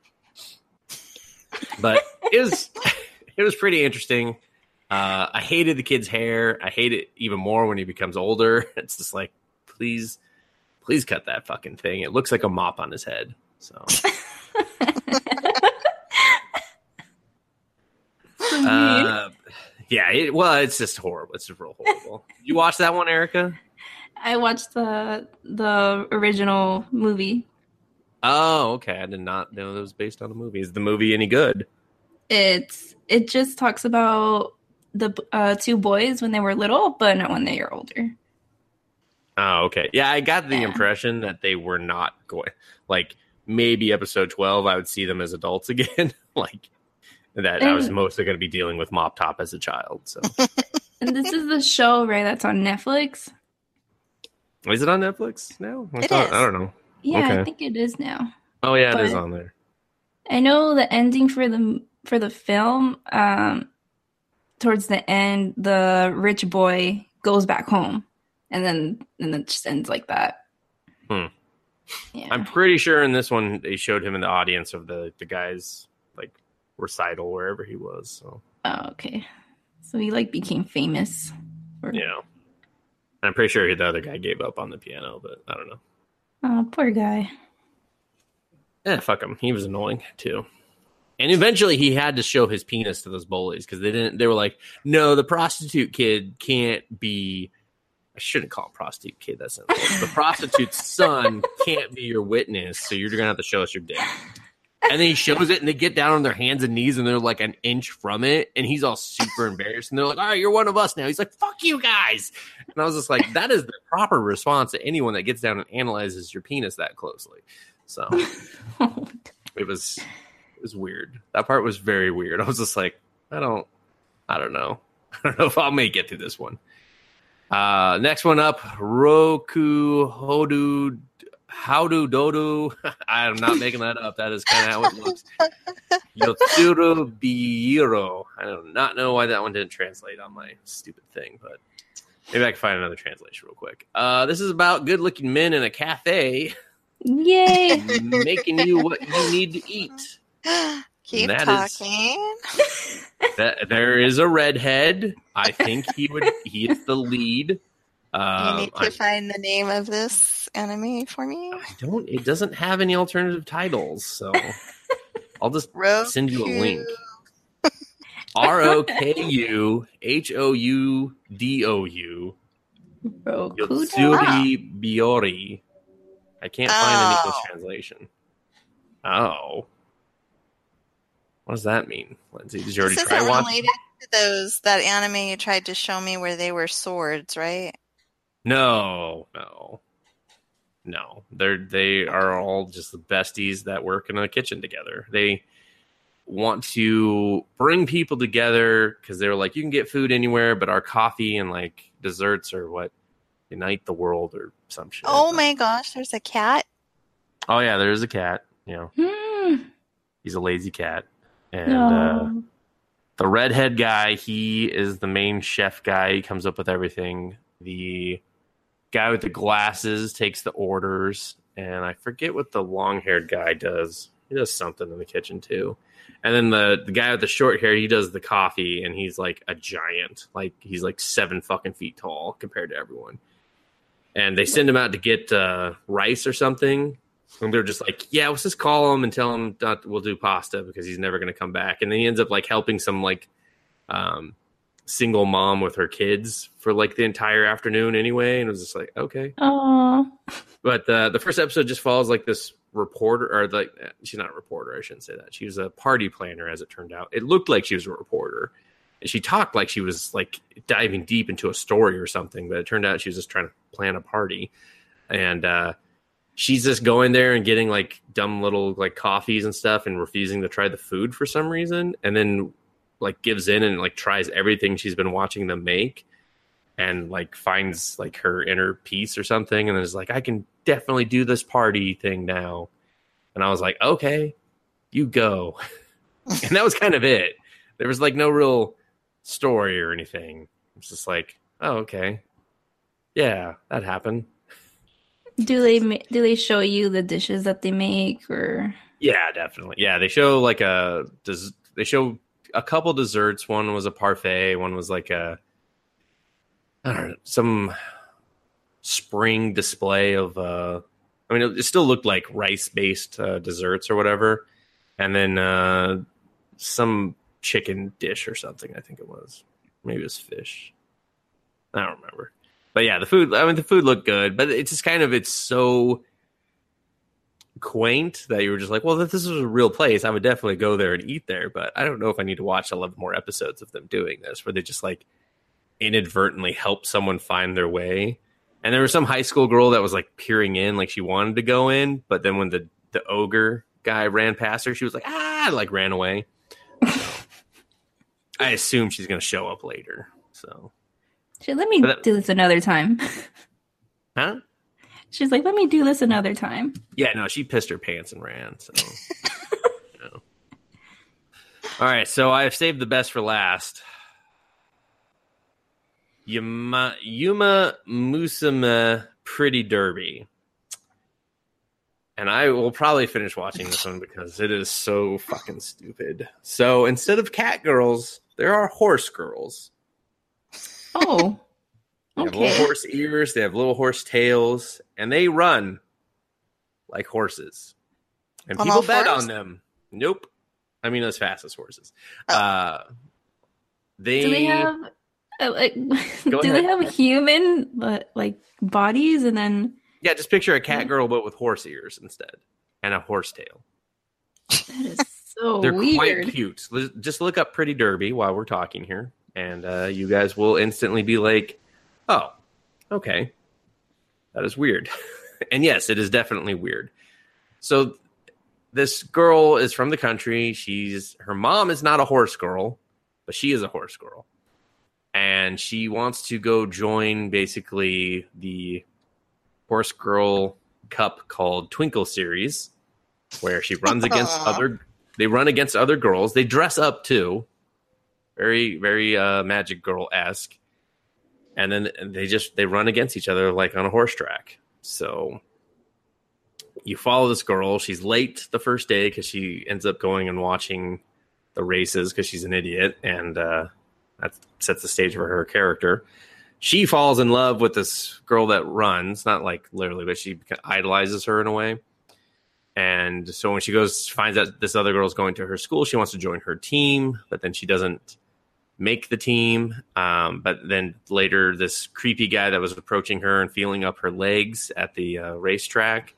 But it was it was pretty interesting. Uh, I hated the kid's hair. I hate it even more when he becomes older. It's just like, please, please cut that fucking thing. It looks like a mop on his head. So. uh, yeah, it, well, it's just horrible. It's just real horrible. You watch that one, Erika? I watched the the original movie. Oh, okay. I did not know it was based on a movie. Is the movie any good? It's it just talks about the uh, two boys when they were little, but not when they are older. Oh, okay. Yeah, I got the Yeah. impression that they were not going like maybe episode 12 I would see them as adults again. like that I was mostly going to be dealing with Mop Top as a child. So, And this is the show, right? That's on Netflix. is it on Netflix now? I, It thought- is. I don't know. Yeah, Okay. I think it is now. Oh yeah, it is on there. I know the ending for the for the film. Um, towards the end, the rich boy goes back home, and then and then it just ends like that. Hmm. Yeah. I'm pretty sure in this one they showed him in the audience of the the guy's like recital wherever he was. So, oh, okay. So he like became famous. Or, know. I'm pretty sure the other guy gave up on the piano, but I don't know. Oh, poor guy. Yeah, fuck him. He was annoying too. And eventually, he had to show his penis to those bullies because they didn't. They were like, "No, the prostitute kid can't be." I shouldn't call him prostitute kid. That's not the prostitute's son can't be your witness, so you're gonna have to show us your dick. And then he shows it, and they get down on their hands and knees, and they're like an inch from it, and he's all super embarrassed. And they're like, "All right, you're one of us now." He's like, "Fuck you guys!" And I was just like, "That is the proper response to anyone that gets down and analyzes your penis that closely." So it was was weird. That part was very weird. I was just like, I don't I don't know. I don't know if I'll make it through this one. Uh next one up, Roku Hodu Howdu Dodu. I'm not making that up. That is kind of how it looks. Yotsuru Biro. I do not know why that one didn't translate on my stupid thing, but maybe I can find another translation real quick. Uh, this is about good looking men in a cafe Yay! making you what you need to eat. Keep That is- talking. That, there is a redhead. I think he would. He is the lead. you Um, need to I, find the name of this anime for me. I don't. It doesn't have any alternative titles, so I'll just Roku. send you a link. R O K U H O U D O U Roku. Yotsuiro Biyori. I can't find an Oh. English translation. Oh. What does that mean, Lindsay? Did you already This try isn't related to those that anime you tried to show me where they were swords, right? No, no, no. They're they are all just the besties that work in a kitchen together. They want to bring people together because they're like, you can get food anywhere, but our coffee and like desserts are what unite the world or some shit. Oh my gosh, there's a cat. Oh yeah, there's a cat. You know, Hmm. he's a lazy cat, and uh, the redhead guy he is the main chef guy. He comes up with everything. The guy with the glasses takes the orders. And i forget what the long haired guy does. He does something in the kitchen too. And then the, the guy with the short hair he does the coffee. And he's like a giant. Like he's like seven fucking feet tall compared to everyone. And they send him out to get uh, rice or something and they're just like, yeah, let's just call him and tell him that we'll do pasta because he's never going to come back. And then he ends up like helping some like um, single mom with her kids for like the entire afternoon anyway. And it was just like, okay. Aw. But uh, the first episode just follows like this reporter, or like she's not a reporter. I shouldn't say that. She was a party planner, as it turned out. It looked like she was a reporter, and she talked like she was like diving deep into a story or something. But it turned out she was just trying to plan a party, and uh, she's just going there and getting like dumb little like coffees and stuff and refusing to try the food for some reason and then like gives in and like tries everything she's been watching them make and like finds like her inner peace or something and is like I can definitely do this party thing now. And I was like, "Okay, you go." and that was kind of it. There was like no real story or anything. It's just like, "Oh, okay. Yeah, that happened." Do they do they show you the dishes that they make or Yeah, definitely. Yeah, they show like a does they show a couple desserts. One was a parfait. One was like a I don't know some spring display of. uh I mean, it, it still looked like rice based uh, desserts or whatever, and then uh some chicken dish or something. I think it was maybe it was fish. I don't remember, but yeah, the food. I mean, the food looked good, but it's just kind of it's so quaint that you were just like, well, if this was a real place, I would definitely go there and eat there. But I don't know if I need to watch 11 more episodes of them doing this, where they just like inadvertently help someone find their way. And there was some high school girl that was like peering in, like she wanted to go in, but then when the the ogre guy ran past her, she was like, ah, like ran away. So, I assume she's gonna show up later. So, She's let me that- do this another time. huh? She's like, let me do this another time. Yeah, no, she pissed her pants and ran. So, you know. all right. So I have saved the best for last. Uma Uma Musume Pretty Derby, and I will probably finish watching this one because it is so fucking stupid. So instead of cat girls, there are horse girls. Oh. They have little horse ears, they have little horse tails, and they run like horses. And On people bet fours? on them. Nope. I mean, as fast as horses. Oh. Uh, they, Do they have uh, like Go do they have human but like bodies and then yeah, just picture a cat girl, but with horse ears instead and a horse tail. that is so They're weird. quite cute. Just look up Pretty Derby while we're talking here, and uh, you guys will instantly be like, "Oh, okay, that is weird." and yes, it is definitely weird. So this girl is from the country. She's her mom is not a horse girl, but she is a horse girl, and she wants to go join basically the horse girl cup called Twinkle Series, where she runs against other. They run against other girls. They dress up too, very very uh, magic girl esque, and then they just they run against each other like on a horse track. So you follow this girl. She's late the first day because she ends up going and watching the races because she's an idiot, and uh, that sets the stage for her character. She falls in love with this girl that runs, not like literally, but she idolizes her in a way. And so when she goes, finds out this other girl's going to her school, she wants to join her team, but then she doesn't make the team. Um, but then later, this creepy guy that was approaching her and feeling up her legs at the uh, racetrack,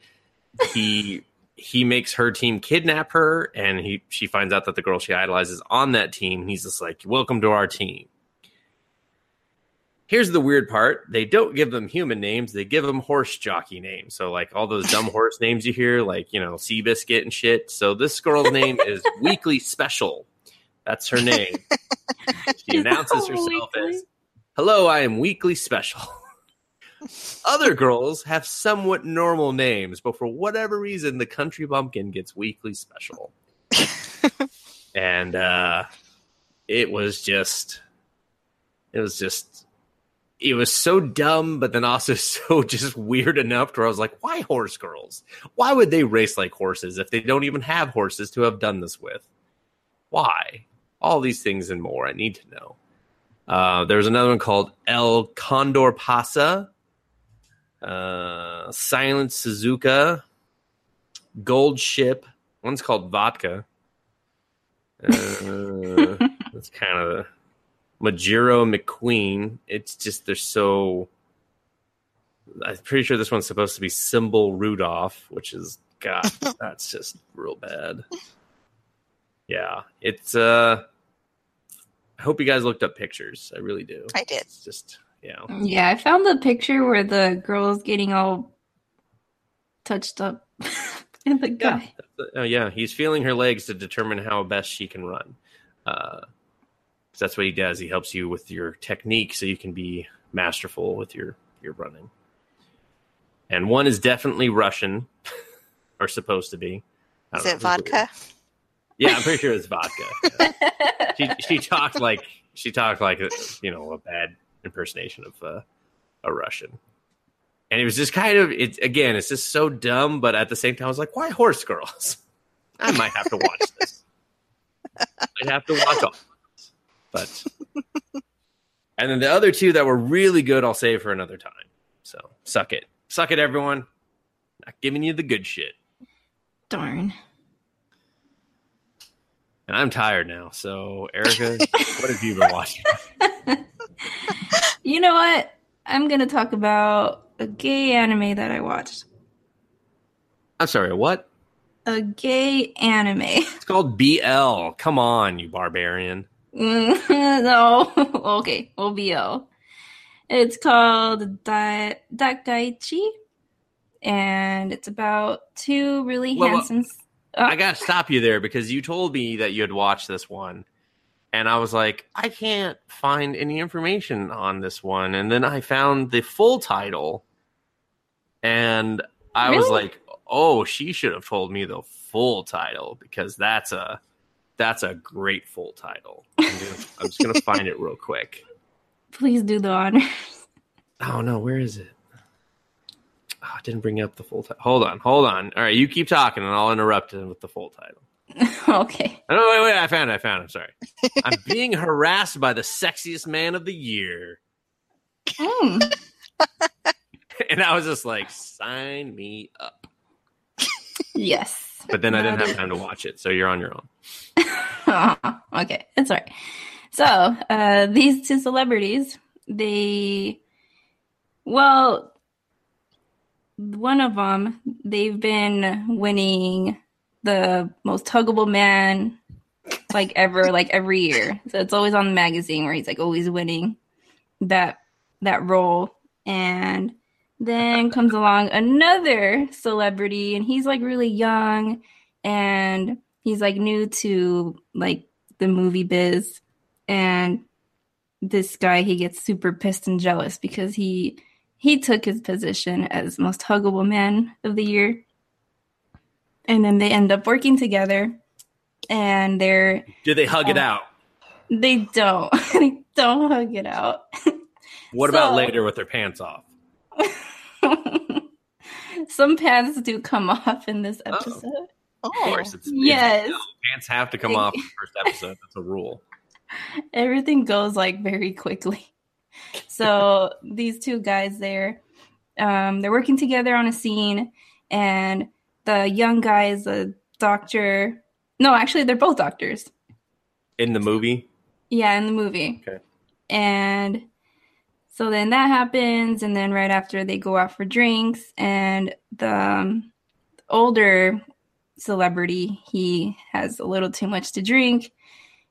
he he makes her team kidnap her, and he she finds out that the girl she idolizes on that team. He's just like, "Welcome to our team." Here's the weird part: they don't give them human names; they give them horse jockey names. So, like all those dumb horse names you hear, like you know, Seabiscuit and shit. So this girl's name is Weekly Special. That's her name. She announces herself Weekly? as, "Hello, I am Weekly Special." Other girls have somewhat normal names, but for whatever reason, the country bumpkin gets Weekly Special. and uh, it was just, it was just, it was so dumb, but then also so just weird enough to where I was like, why horse girls? Why would they race like horses if they don't even have horses to have done this with? Why? All these things and more I need to know. Uh, there was another one called El Condor Pasa, uh, Silence Suzuka, Gold Ship. One's called Vodka. Uh, that's kind of Mejiro McQueen. It's just they're so. I'm pretty sure this one's supposed to be Symboli Rudolf, which is God. that's just real bad. Yeah, it's. uh I hope you guys looked up pictures. I really do. I did. It's just yeah. Yeah, I found the picture where the girl's getting all touched up and the guy. Oh yeah, he's feeling her legs to determine how best she can run. Uh, 'cause that's what he does. He helps you with your technique so you can be masterful with your your running. And one is definitely Russian, or supposed to be. Is don't it vodka? Yeah, I'm pretty sure it's vodka. she she talked like she talked like you know a bad impersonation of uh, a Russian, and it was just kind of it again. It's just so dumb, but at the same time, I was like, why horse girls? I might have to watch this. I'd have to watch all, but and then the other two that were really good, I'll save for another time. So suck it, suck it, everyone. Not giving you the good shit. Darn. And I'm tired now. So, Erika, what have you been watching? You know what? I'm gonna talk about a gay anime that I watched. I'm sorry, what? A gay anime. It's called BL. Come on, you barbarian. no. okay, well BL. It's called da- Dakaichi. And it's about two really Well, well, I got to stop you there because you told me that you had watched this one. And I was like, I can't find any information on this one. And then I found the full title. And I was like, oh, she should have told me the full title because that's a that's a great full title. I'm, gonna, I'm just gonna find it real quick. Please do the honors. Oh no, where is it? Oh, I didn't bring up the full title. Hold on, hold on. All right, you keep talking, and I'll interrupt it with the full title. okay. Oh, no, wait, wait, I found it. I found it. I'm sorry. I'm being harassed by the sexiest man of the year, Mm. and I was just like, sign me up. Yes. But then I didn't have time to watch it, so you're on your own. okay, that's all right. So, uh, these two celebrities, they, well, one of them, they've been winning the most huggable man like ever, like every year. So it's always on the magazine where he's like always winning that that role. And then comes along another celebrity, and he's like really young, and he's like new to like the movie biz. And this guy, he gets super pissed and jealous because he he took his position as most huggable man of the year. And then they end up working together, and they're Do they hug it Oh. out? they don't they don't hug it out. What about later with their pants off? Some pants do come off in this Oh. episode. Oh. Of Oh, course, it's, it's- Yes. no, pants have to come off in the first episode. That's a rule. Everything goes like very quickly. So these two guys there, um, they're working together on a scene, and the young guy is a doctor. No, actually, they're both doctors. In the movie, Yeah, in the movie. Okay. And so then that happens, and then right after they go out for drinks, and the um, older celebrity he has a little too much to drink,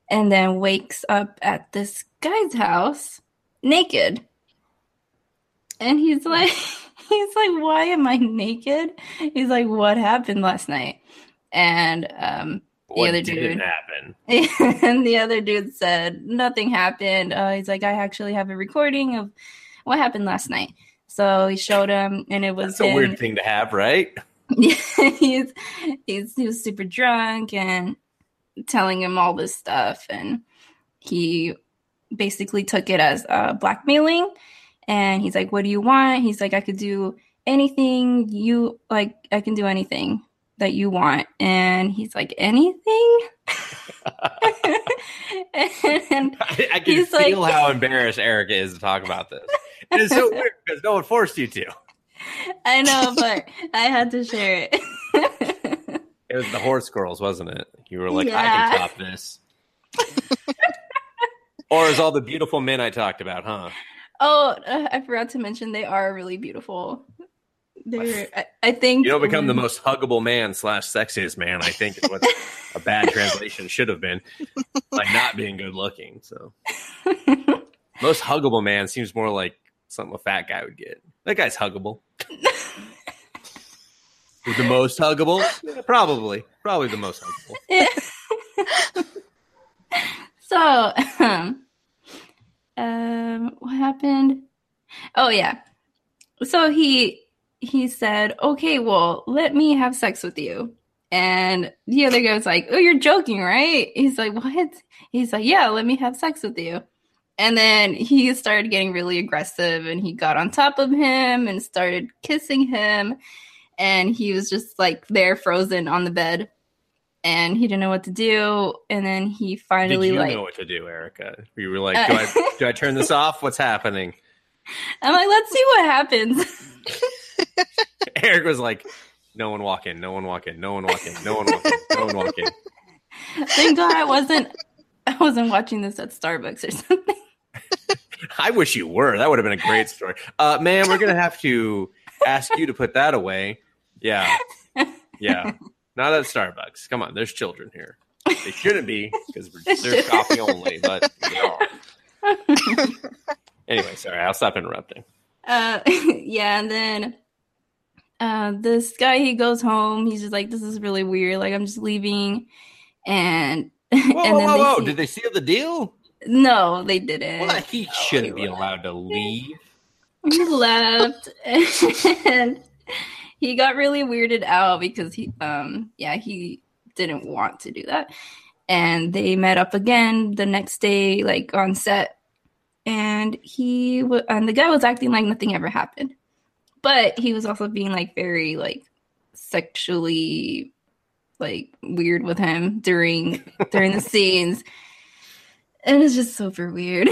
and then wakes up at this guy's house naked, and he's like, he's like, why am I naked? He's like, what happened last night? And um, what other dude didn't happen? and the other dude said nothing happened. Uh, he's like, I actually have a recording of what happened last night. So he showed him, and it was That's a weird thing to have, right? he's, he's he was super drunk and telling him all this stuff, and he basically took it as uh, blackmailing. And he's like, "What do you want?" He's like, "I could do anything you like. I can do anything that you want." And he's like, "Anything." and I, I can He's like- feel how embarrassed Erika is to talk about this. And it's so weird because no one forced you to. I know, but I had to share it. It was the horse girls, wasn't it? You were like, I can top this. or is all the beautiful men I talked about, huh? oh, uh, I forgot to mention they are really beautiful. They're, I, I think You don't become the most huggable man slash sexiest man, I think is what a bad translation should have been. Like not being good looking. So most huggable man seems more like something a fat guy would get. That guy's huggable. The most huggable? Probably. Probably the most huggable. So, um, um, what happened? Oh yeah. So he he said, "Okay, well, let me have sex with you." And the other guy was like, "Oh, you're joking, right?" He's like, "What?" He's like, "Yeah, let me have sex with you." And then he started getting really aggressive and he got on top of him and started kissing him. And he was just like there frozen on the bed and he didn't know what to do. And then he finally Did you like know what to do, Erika? You were like, do I, do I turn this off? What's happening? I'm like, let's see what happens. Eric was like, no one walk in, no one walk in, no one walk in, no one walk in, no one walk in. Thank God I wasn't I wasn't watching this at Starbucks or something. I wish you were. That would have been a great story. Uh, man, we're gonna have to ask you to put that away. Yeah, yeah. Not at Starbucks. Come on, there's children here. They shouldn't be because we're coffee only, but they are. anyway, sorry. I'll stop interrupting. Uh yeah, and then uh this guy he goes home, he's just like, This is really weird, like I'm just leaving and Whoa, and whoa, then whoa, whoa. see- Did they seal the deal? No, they didn't. Well, he shouldn't be allowed to leave. he left and he got really weirded out because he um yeah he didn't want to do that. And they met up again the next day like on set. And he w- and the guy was acting like nothing ever happened. But he was also being like very like sexually like weird with him during during the scenes. And it's just super weird.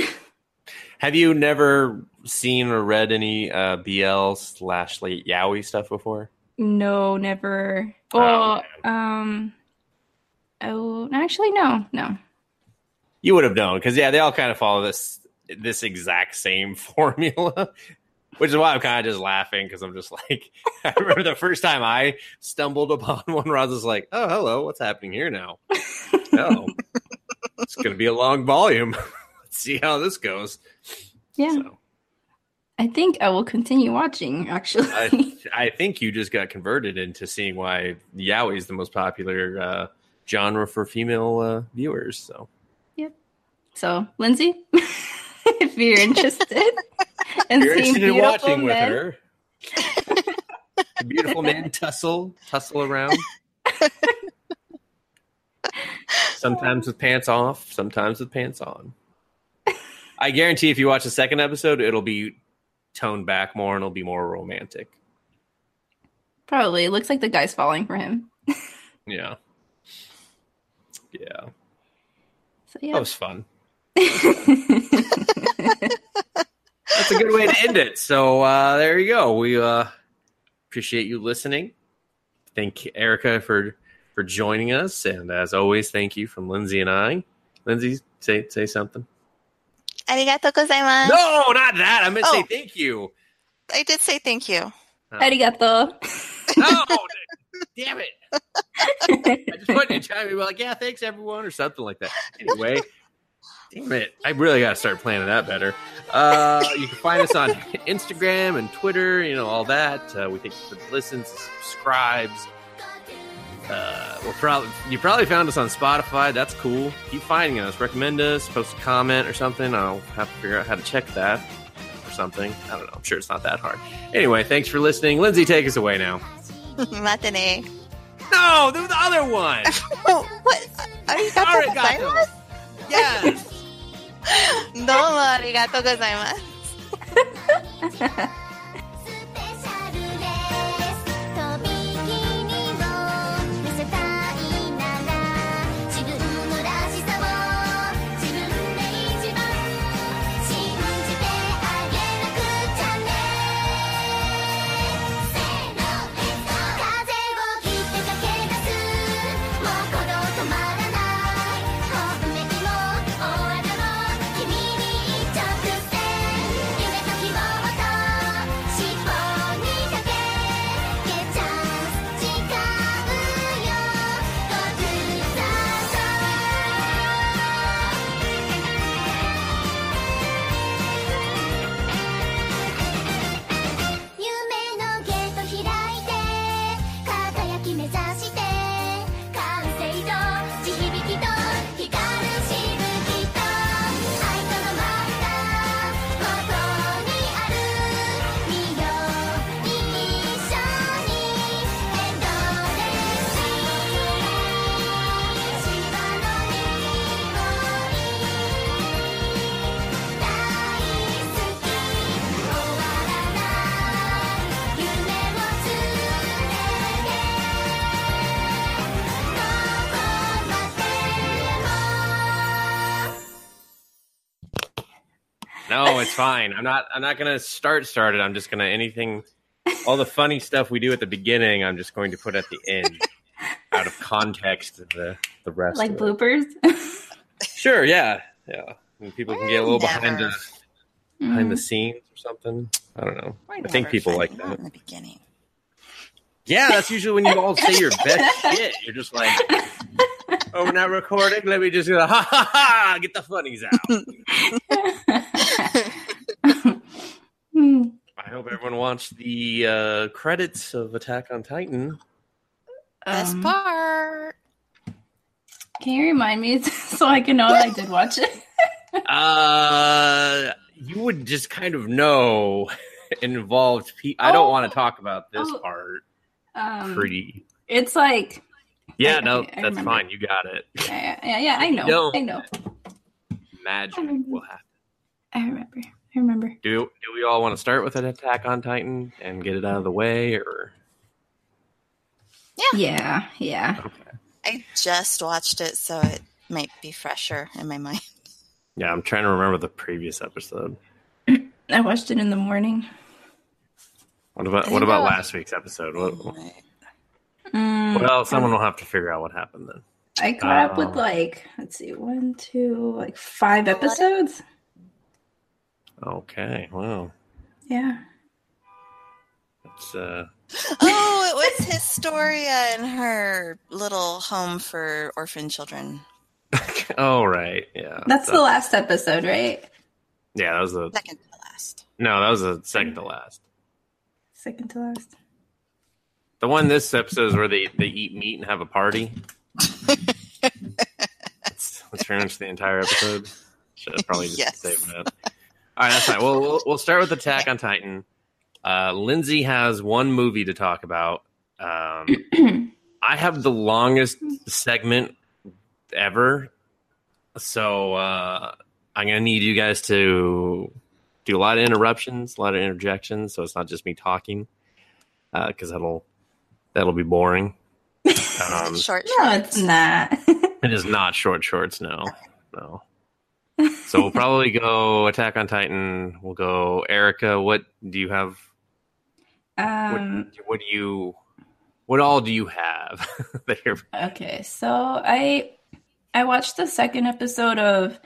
Have you never seen or read any uh, BL slash late yaoi stuff before? No, never. Oh, Well, um, oh, actually, no, no. You would have known because yeah, they all kind of follow this this exact same formula, which is why I'm kind of just laughing because I'm just like I remember the first time I stumbled upon one where I was just like, oh hello, what's happening here now? oh, it's gonna be a long volume. Let's see how this goes. Yeah, So, I think I will continue watching. Actually, I I think you just got converted into seeing why yaoi is the most popular uh, genre for female uh, viewers. So yep. so Lindsay, if you're interested in you're seeing interested in watching men, with her. Beautiful men tussle, tussle around. sometimes with pants off, sometimes with pants on. I guarantee if you watch the second episode, it'll be toned back more and it'll be more romantic. probably it looks like the guy's falling for him. Yeah. Yeah. So yeah. That was fun. That's a good way to end it. So uh, there you go. We uh, appreciate you listening. Thank Erika for for joining us, and as always, thank you from Lindsay and I. Lindsay, say say something. Arigato gozaimasu. No, not that. I meant to oh. say thank you. I did say thank you. Oh. Arigato. No, damn it. I just wanted to chime in, like, yeah, thanks everyone, or something like that. Anyway, damn it. I really got to start planning that better. Uh, you can find us on Instagram and Twitter, you know, all that. Uh, we thank you for the listens, subscribes uh, we're probably you probably found us on Spotify. That's cool. Keep finding us. Recommend us. Post a comment or something. I'll have to figure out how to check that or something. I don't know. I'm sure it's not that hard. Anyway, thanks for listening. Lindsay, take us away now. Matane. Eh? No, the, the other one. what? Are you gozaimasu? Yes. Domo arigato gozaimasu. No, it's fine. I'm not. I'm not gonna start started. I'm just gonna anything. All the funny stuff we do at the beginning, I'm just going to put at the end, out of context. The the rest, like of it. bloopers. Sure, yeah, yeah. And people can get a little behind Never. the behind the Mhm. scenes or something. I don't know. We're I think people like that. in the beginning. Yeah, that's usually when you all say your best shit. You're just like, "Oh, we're not recording. Let me just go, ha ha ha, get the funnies out." I hope everyone watched the uh, credits of Attack on Titan. Best Um, part. Can you remind me so I can know if I did watch it? Uh, you would just kind of know involved. Pe- I don't Oh. want to talk about this Oh. part. Um, Pretty. It's like Yeah, I- no, I- I that's remember. fine. You got it. yeah, yeah, yeah. I know. don't. I know. Magic will happen. I remember. I remember. Do do we all want to start with an Attack on Titan and get it out of the way, or Yeah, yeah. Yeah. Okay. I just watched it, so it might be fresher in my mind. yeah? I'm trying to remember the previous episode. I watched it in the morning. What about what about last week's episode? What, Mm, well, someone will have to figure out what happened then. I caught up Um, with like let's see, one, two, like five episodes. Okay, wow, Yeah. it's uh, Oh, it was Historia and her little home for orphan children. oh right, yeah. That's that, the last episode, right? yeah. That was the Second to last. no, that was the second to last. Second to last. The one this episode is where they, they eat meat and have a party. that's, that's pretty much the entire episode. Should have probably just Yes. saved that. All right, that's fine. Well, we'll we'll start with Attack on Titan. Uh, Lindsay has one movie to talk about. Um, I have the longest segment ever, so uh, I'm gonna need you guys to do a lot of interruptions, a lot of interjections, so it's not just me talking, because that'll that'll be boring. Um, Short. No, it's not. it is not short shorts, no, no. So we'll probably go Attack on Titan. We'll go Erika. What do you have? um What do you? What all do you have? that you're- Okay, so I I watched the second episode of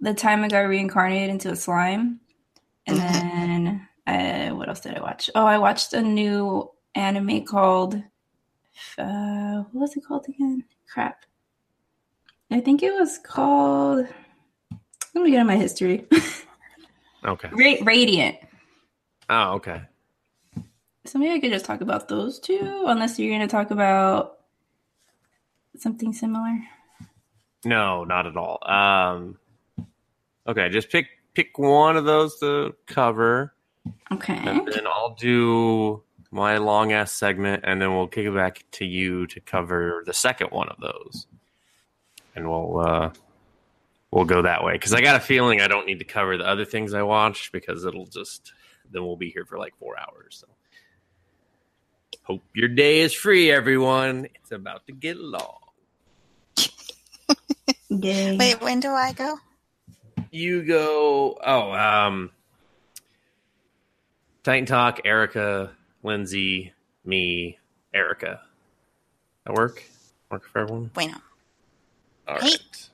the time I got reincarnated into a slime, and then uh, what else did I watch? Oh, I watched a new anime called uh, what was it called again? Crap, I think it was called. Let me get in my history. okay. Ra- Radiant. Oh, okay. So maybe I could just talk about those two, unless you're going to talk about something similar. No, not at all. Um, okay, just pick pick one of those to cover, Okay. and then I'll do my long ass segment, and then we'll kick it back to you to cover the second one of those, and we'll uh, we'll go that way because I got a feeling I don't need to cover the other things I watched because it'll just then we'll be here for like four hours. So. Hope your day is free, everyone. It's about to get long. Yay. Wait, when do I go? You go oh um titan talk erika lindsay me erika that work work for everyone Bueno. no. all Hey. right